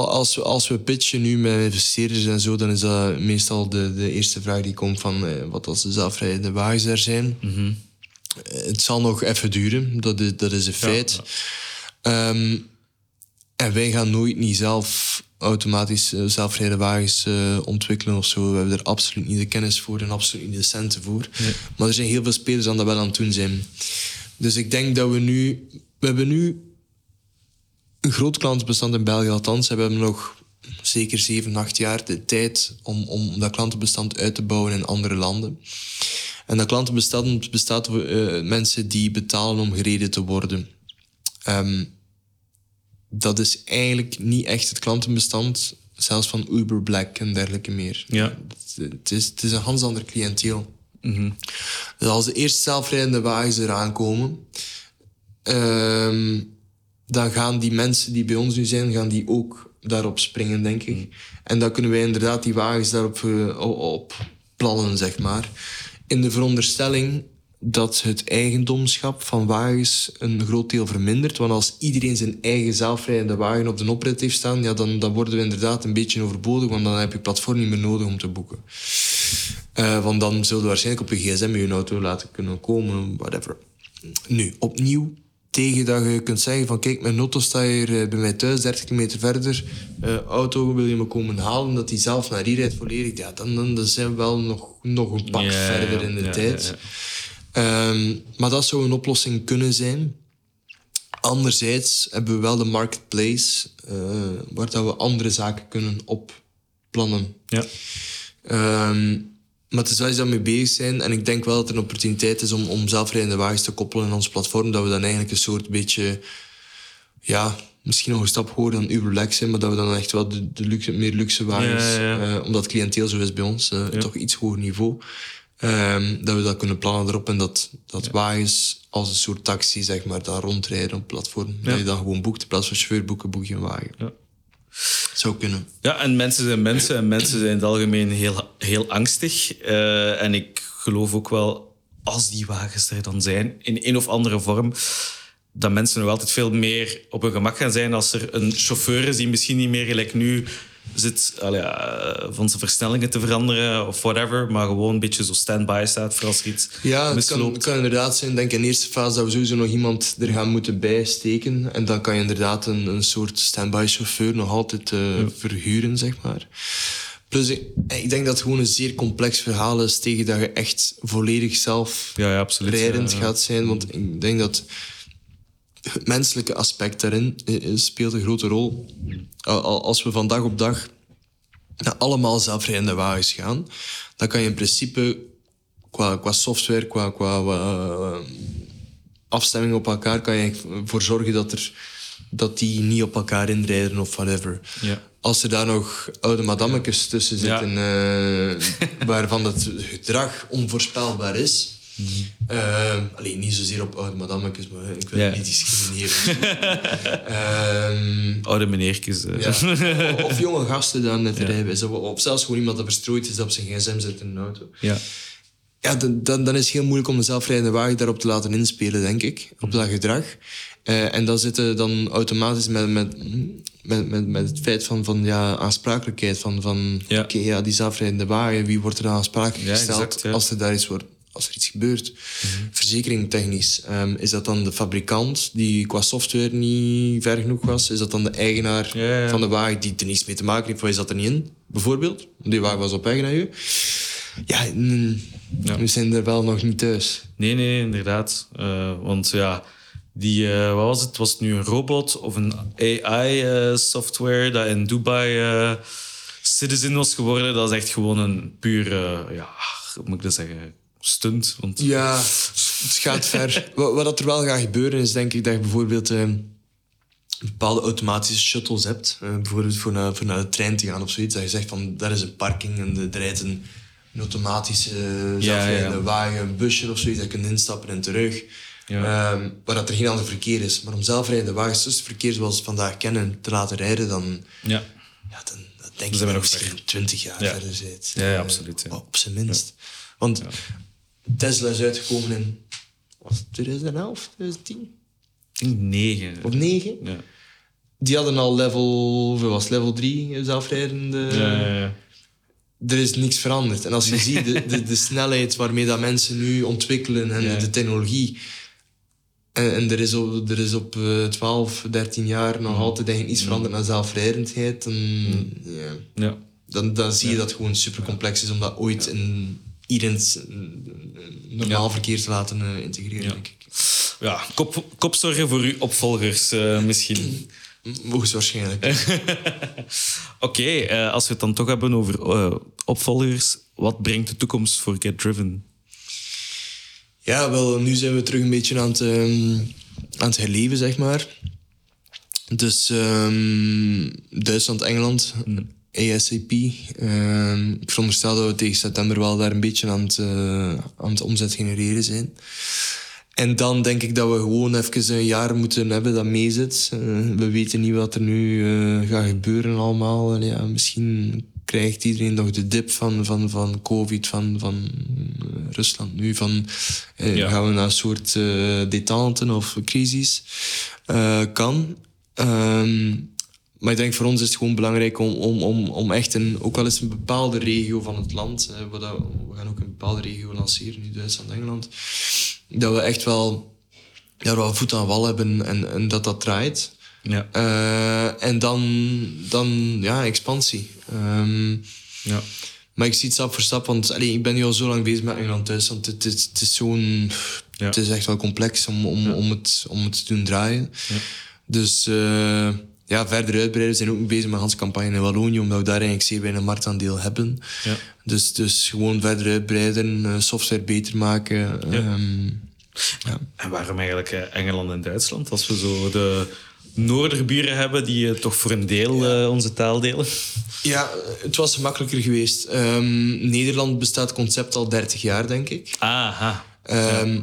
als, we, als we pitchen nu met investeerders en zo, dan is dat meestal de, de eerste vraag die komt van eh, wat als de zelfrijdende wagens er zijn. Eh, Het zal nog even duren, dat is, dat is een feit. Ehm, en wij gaan nooit niet zelf automatisch eh, zelfrijdende wagens ontwikkelen of zo. We hebben er absoluut niet de kennis voor en absoluut niet de centen voor. Maar er zijn heel veel spelers aan dat wel aan het doen zijn. Dus ik denk dat we nu... We hebben nu een groot klantenbestand in België althans. We hebben nog zeker 7, 8 jaar de tijd om, om dat klantenbestand uit te bouwen in andere landen. En dat klantenbestand bestaat uit eh, mensen die betalen om gereden te worden. Ehm, dat is eigenlijk niet echt het klantenbestand, zelfs van Uber Black en dergelijke meer. Ja. Het, het is, het is een ganz ander cliënteel. Dus als de eerste zelfrijdende wagens eraan komen, ehm, dan gaan die mensen die bij ons nu zijn, gaan die ook daarop springen, denk ik. En dan kunnen wij inderdaad die wagens daarop eh, op, op plannen, zeg maar. In de veronderstelling dat het eigendomschap van wagens een groot deel vermindert. Want als iedereen zijn eigen zelfrijdende wagen op de oprit heeft staan, ja, dan, dan worden we inderdaad een beetje overbodig, want dan heb je platform niet meer nodig om te boeken. Eh, want dan zullen we waarschijnlijk op je gsm je auto laten kunnen komen, whatever. Nu, opnieuw, tegen dat je kunt zeggen van kijk, mijn auto staat hier eh, bij mij thuis, 30 kilometer verder. Eh, auto, wil je me komen halen, dat die zelf naar hier rijdt volledig. Ja, dan, dan, dan zijn we wel nog, nog een pak Ja, verder in de ja, tijd. ja. Ehm, maar dat zou een oplossing kunnen zijn. Anderzijds hebben we wel de marketplace, eh, waar dat we andere zaken kunnen opplannen. Ja. Ehm, maar het is wel iets dat we mee bezig zijn. En ik denk wel dat er een opportuniteit is om, om zelfrijdende wagens te koppelen in ons platform. Dat we dan eigenlijk een soort beetje... Ja, misschien nog een stap hoger dan Uber Black zijn. Maar dat we dan echt wel de, de luxe, meer luxe wagens... Ja, ja, eh, omdat het cliënteel zo is bij ons. eh, Toch iets hoger niveau. Ehm, dat we dat kunnen plannen erop. En dat, dat wagens als een soort taxi, zeg maar, daar rondrijden op het platform. Dat je dan gewoon boekt. In plaats van chauffeur boeken, boek je een wagen. Zou kunnen. Ja, en mensen zijn mensen en mensen zijn in het algemeen heel, heel angstig. Eh, en ik geloof ook wel, als die wagens er dan zijn, in een of andere vorm, dat mensen nog altijd veel meer op hun gemak gaan zijn als er een chauffeur is die misschien niet meer gelijk nu zit allee, ja, van zijn versnellingen te veranderen of whatever, maar gewoon een beetje zo stand-by staat voor als er iets Ja, het kan, misloopt. het kan inderdaad zijn. Ik denk in de eerste fase dat we sowieso nog iemand er gaan moeten bijsteken. En dan kan je inderdaad een, een soort stand-by chauffeur nog altijd eh, verhuren, zeg maar. Plus, ik, ik denk dat het gewoon een zeer complex verhaal is tegen dat je echt volledig zelf Ja, ja, absoluut. rijdend gaat zijn. Want ik denk dat het menselijke aspect daarin eh, eh, speelt een grote rol. Al- al- Als we van dag op dag naar allemaal zelfrijdende wagens gaan, dan kan je in principe qua, qua software, qua, qua eh, afstemming op elkaar, kan je ervoor zorgen dat, er, dat die niet op elkaar inrijden of whatever. Ja. Als er daar nog oude madammekes tussen Ja. zitten, waarvan het gedrag onvoorspelbaar is. Eh, alleen niet zozeer op oude madammekes, maar ik wil Ja. niet discrimineren. Ehm, Oude meneertjes. ja. Of jonge gasten daar net rijbewijs. Of, zelfs gewoon iemand dat verstrooid is dat op zijn gsm zit in een auto. ja. Ja, dan, dan, dan is het heel moeilijk om de zelfrijdende wagen daarop te laten inspelen, denk ik. Op dat gedrag. Eh, en dan zitten dan automatisch met, met, met, met, met het feit van, van ja, aansprakelijkheid. Van, van Ja. oké, ja, die zelfrijdende wagen, wie wordt er dan aansprakelijk Ja, gesteld exact, ja. als er daar iets wordt? Als er iets gebeurt, verzekering technisch, ehm, is dat dan de fabrikant die qua software niet ver genoeg was? Is dat dan de eigenaar Ja, ja. van de wagen die er niets mee te maken heeft? Of is dat er niet in, bijvoorbeeld? Die wagen was op weg naar je. Ja, mm, Ja. we zijn er wel nog niet thuis. Nee, nee, inderdaad. Eh, want ja, die, eh, wat was het? Was het nu een robot of een AI-software dat in Dubai eh, citizen was geworden? Dat is echt gewoon een pure, ja, hoe moet ik dat zeggen, stunt. Want, Ja, het gaat ver. Wat, wat er wel gaat gebeuren is denk ik dat je bijvoorbeeld eh, bepaalde automatische shuttles hebt. Eh, bijvoorbeeld voor naar, voor naar de trein te gaan of zoiets. Dat je zegt van daar is een parking en er rijdt een, een automatische eh, ja. wagen, een busje of zoiets. Dat je kunt instappen en terug. Ja. Ehm, waar dat er geen ander verkeer is. Maar om zelfrijdende wagens tussen het verkeer zoals we vandaag kennen te laten rijden, dan, ja. ja, dan, dan denk ik we dat je nog misschien 20 jaar Ja. verder zit. Ja, ja, absoluut. Op zijn minst. Want Tesla is uitgekomen in was het 2011, 2010 Ik denk negen. of 9. Ja. Die hadden al level, was level 3 zelfrijdende. Ja, ja, ja. Er is niks veranderd. En als je ziet de, de, de snelheid waarmee dat mensen nu ontwikkelen en Ja. de technologie. En, en er is op, er is op eh, 12, 13 jaar nog altijd eigenlijk iets veranderd naar zelfrijdendheid. Dan, ja, ja. dan, dan zie je dat het gewoon super complex is om dat ooit in iedereen's eh, normaal Ja. verkeer te laten eh, integreren, Ja. denk ik. ja kop, kopzorgen voor uw opvolgers eh, misschien. Hoogstwaarschijnlijk. Oké, eh, als we het dan toch hebben over eh, opvolgers, wat brengt de toekomst voor Get Driven? Ja, wel, nu zijn we terug een beetje aan het, ehm, aan het herleven, zeg maar. Dus ehm, Duitsland, Engeland, ASAP. Ehm, ik veronderstel dat we tegen september wel daar een beetje aan het, eh, aan het omzet genereren zijn. En dan denk ik dat we gewoon even een jaar moeten hebben dat meezit. Eh, we weten niet wat er nu eh, gaat gebeuren allemaal. Ja, misschien krijgt iedereen nog de dip van, van, van COVID, van, van Rusland nu. Van, Ja. Gaan we naar een soort eh detente of crisis? Kan. Ehm, maar ik denk voor ons is het gewoon belangrijk om, om, om, om echt een, ook al is het een bepaalde regio van het land, we, gaan ook een bepaalde regio lanceren, nu Duitsland, Engeland, dat we echt wel, ja, wel voet aan wal hebben en, en dat dat draait. Ja. Eh, en dan, dan ja, expansie. Ehm, ja. maar ik zie het stap voor stap, want allee, ik ben nu al zo lang bezig met Engeland Duitsland. Het, het, het is zo'n... Ja. Het is echt wel complex om, om, om, het, om het te doen draaien. Dus eh, ja, verder uitbreiden. We zijn ook bezig met onze campagne in Wallonië, omdat we daar eigenlijk zeer weinig marktaandeel hebben. Ja. Dus, dus gewoon verder uitbreiden, eh, software beter maken. ehm, ja. En waarom eigenlijk eh, Engeland en Duitsland? Als we zo de noorderburen hebben die eh, toch voor een deel eh, onze taal delen. ja, het was makkelijker geweest. Ehm, Nederland bestaat het concept al 30 jaar, denk ik. Aha. Ehm,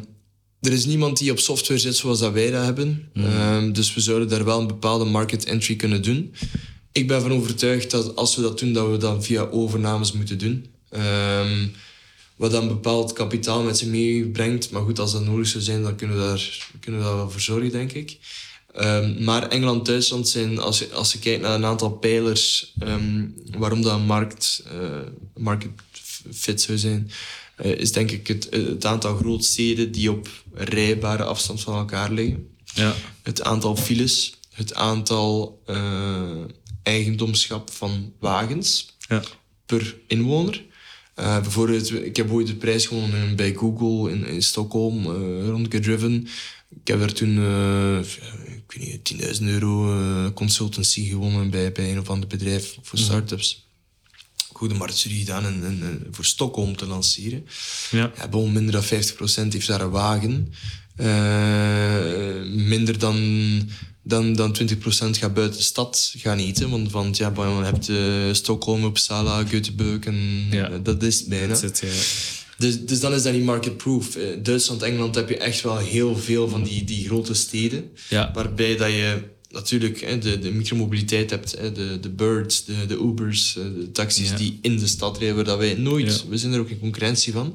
Er is niemand die op software zit zoals dat wij dat hebben. Ehm, dus we zouden daar wel een bepaalde market entry kunnen doen. Ik ben van overtuigd dat als we dat doen, dat we dat via overnames moeten doen. Ehm, wat dan bepaald kapitaal met zich meebrengt. Maar goed, als dat nodig zou zijn, dan kunnen we daar, kunnen we daar wel voor zorgen, denk ik. Ehm, maar Engeland, Duitsland zijn, als je, als je kijkt naar een aantal pijlers, waarom dat een markt, uh, market fit zou zijn, is denk ik het, het aantal grootsteden die op rijbare afstand van elkaar liggen. Ja. Het aantal files, het aantal uh, eigendomschap van wagens ja. per inwoner. Uh, bijvoorbeeld, ik heb ooit de prijs gewonnen bij Google in, in Stockholm, uh, rond Gedriven. Ik heb daar toen, uh, ik weet niet, 10.000 euro consultancy gewonnen bij, bij een of ander bedrijf voor startups. Goede marktstudie gedaan en, en, en, voor Stockholm te lanceren. Ja. Ja, bon, minder dan 50% heeft daar een wagen. minder dan dan, dan 20% gaat buiten de stad gaan eten. Want, want ja, je hebt uh, Stockholm, Uppsala, Göteborg en Ja. uh, dat is het bijna. Dus, dus dan is dat niet market-proof. Duitsland, Engeland heb je echt wel heel veel van die, die grote steden. Ja. Waarbij dat je natuurlijk hè, de, de micromobiliteit hebt. Hè, de, de birds, de, de Ubers, eh, de taxis Ja. die in de stad rijden. Waar dat wij nooit... Ja. We zijn er ook in concurrentie van.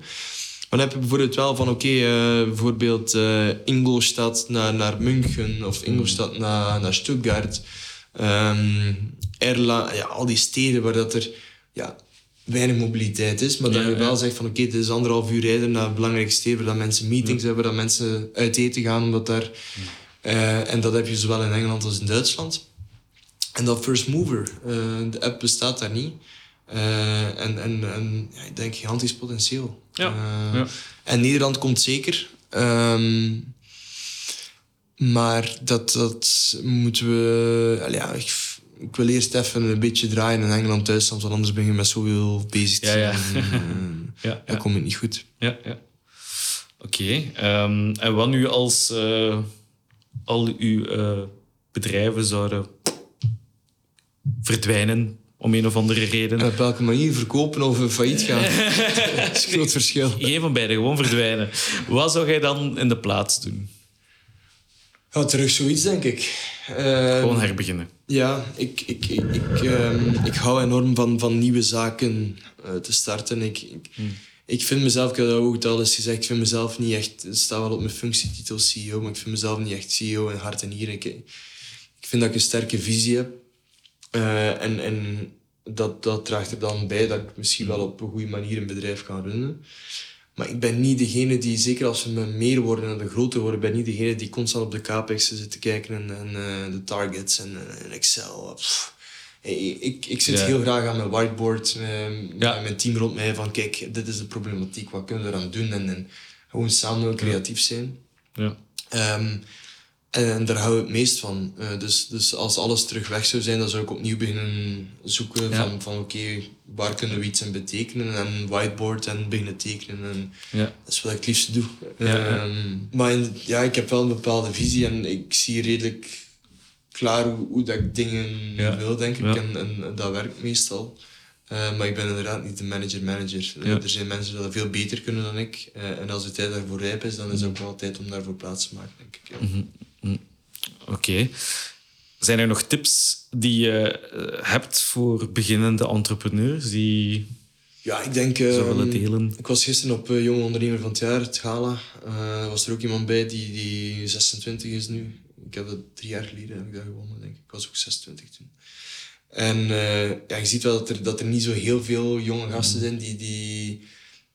Maar dan heb je bijvoorbeeld wel van, oké, eh, bijvoorbeeld eh, Ingolstadt naar, naar München of Ingolstadt naar, naar Stuttgart. Ehm Erla, ja, al die steden waar dat er ja, weinig mobiliteit is. Maar dat Ja, je wel ja. zegt van, oké, dit is anderhalf uur rijden naar belangrijke steden waar dat mensen meetings hebben, waar dat mensen uit eten gaan, omdat daar... eh, en dat heb je zowel in Engeland als in Duitsland. En dat first mover, eh, de app bestaat daar niet. Eh, en en, en ja, ik denk gigantisch potentieel. Ja, ja. En Nederland komt zeker. Ehm, maar dat, dat moeten we... Ja, ik, ik wil eerst even een beetje draaien in Engeland, Duitsland, want anders ben je met zoveel bezig Ja, ja. En, Ja, Dan komt het niet goed. Ja, ja. Oké. ehm, en wat nu als al uw eh, bedrijven zouden verdwijnen om een of andere reden? En op welke manier verkopen of failliet gaan, dat is een groot verschil. Geen van beide, gewoon verdwijnen. Wat zou jij dan in de plaats doen? Ja, terug zoiets, denk ik. Eh, Gewoon herbeginnen. Ja, ik, ik, ik, ik, ehm, ik hou enorm van, van nieuwe zaken eh, te starten. Ik, ik, ik vind mezelf, ik heb dat ook al eens gezegd, ik vind mezelf niet echt, het staat wel op mijn functietitel CEO, maar ik vind mezelf niet echt CEO in hart en nieren. Ik, ik vind dat ik een sterke visie heb. Eh, en en dat, dat draagt er dan bij dat ik misschien wel op een goede manier een bedrijf kan runnen. Maar ik ben niet degene die, zeker als we meer worden en de groter worden, ben niet degene die constant op de capex zit te kijken en, en eh, de targets en, en Excel. Ik, ik, zit Ja. heel graag aan mijn whiteboard Ja. met mijn team rond mij van kijk, dit is de problematiek, wat kunnen we eraan doen? En, en gewoon samen creatief zijn. Ja. Ehm, en daar hou ik het meest van. Eh, dus, dus als alles terug weg zou zijn, dan zou ik opnieuw beginnen zoeken Ja. van, van oké, waar kunnen we iets in betekenen? En whiteboard en beginnen tekenen. En Ja. dat is wat ik het liefst doe. Ja. Ehm, maar in- ja, ik heb wel een bepaalde visie en ik zie redelijk klaar hoe, hoe dat ik dingen Ja. wil, denk ik. En, en, dat werkt meestal. Eh, maar ik ben inderdaad niet de manager-manager. Eh. Er zijn mensen die dat veel beter kunnen dan ik. Eh, en als de tijd daarvoor rijp is, dan is het ook wel tijd om daarvoor plaats te maken, denk ik. Ja. Mhm. Oké. Zijn er nog tips die je hebt voor beginnende entrepreneurs die Ja, ik denk... ehm? Ik was gisteren op eh, Jonge Ondernemer van het Jaar, het gala. Er was er ook iemand bij die, die 26 is nu. Ik heb dat drie jaar geleden heb ik dat gewonnen, denk ik. Ik was ook 26 toen. En eh, ja, je ziet wel dat er, dat er niet zo heel veel jonge gasten zijn die... die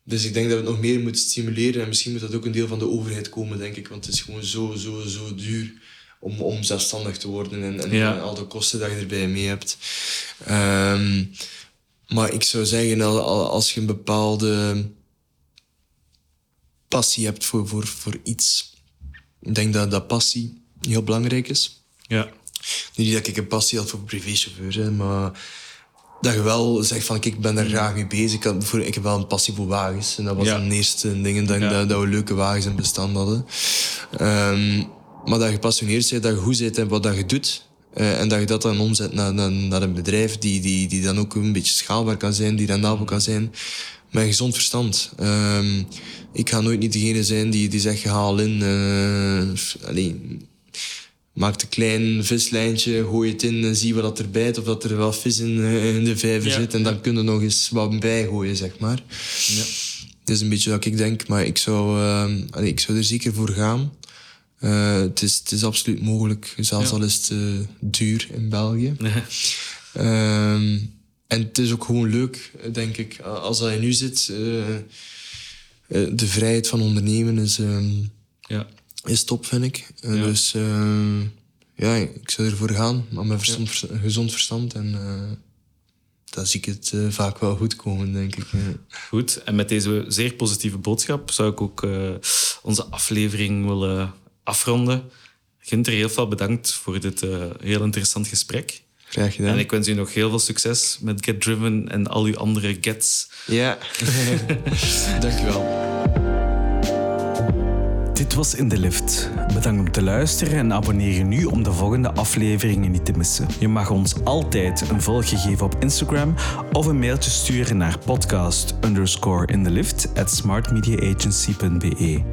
dus ik denk dat we het nog meer moeten stimuleren. En misschien moet dat ook een deel van de overheid komen, denk ik. Want het is gewoon zo, zo, zo duur om, om zelfstandig te worden. En, en Ja. eh, al de kosten dat je erbij mee hebt. Ehm, maar ik zou zeggen, al- al- als je een bepaalde passie hebt voor, voor, voor iets, ik denk dat, dat passie heel belangrijk is. Ja. Niet dat ik een passie had voor privéchauffeur, hè, maar dat je wel zegt van, ik ben daar graag mee bezig. Ik, had, ik heb wel een passie voor wagens. En dat was Ja. een eerste ding, dat, Ja. dat, dat we leuke wagens in bestand hadden. Ehm, maar dat je gepassioneerd bent, dat je goed bent in wat dat je doet. eh, en dat je dat dan omzet naar, naar, naar een bedrijf die, die, die dan ook een beetje schaalbaar kan zijn, die rendabel kan zijn. Met gezond verstand. Ehm, ik ga nooit niet degene zijn die, die zegt, ga al in. eh, f- allee, Maak een klein vislijntje, gooi het in en zie wat dat er bijt. Of dat er wel vis in, eh, in de vijver Ja. zit. En dan kun je nog eens wat bij gooien, zeg maar. Ja. Dat is een beetje wat ik denk. Maar ik zou, allee, ik zou er zeker voor gaan. Eh, het, is, het is absoluut mogelijk, zelfs Ja. al is het eh, duur in België. Ehm, en het is ook gewoon leuk, denk ik. Als dat je nu zit, eh, eh, de vrijheid van ondernemen is, ehm, ja. Is top, vind ik. Eh, Ja. Dus eh, ja, ik zou ervoor gaan, maar met verstand, vers- gezond verstand. En uh, dan zie ik het eh, vaak wel goed komen, denk ik. Goed, en met deze zeer positieve boodschap zou ik ook onze aflevering willen afronden. Gunther, heel veel bedankt voor dit heel interessant gesprek. Graag gedaan. En ik wens u nog heel veel succes met Get Driven en al uw andere gets. Ja, dankjewel. Dit was In de Lift. Bedankt om te luisteren en abonneer je nu om de volgende afleveringen niet te missen. Je mag ons altijd een volgje geven op Instagram of een mailtje sturen naar podcast underscore in the lift at smartmediaagency.be.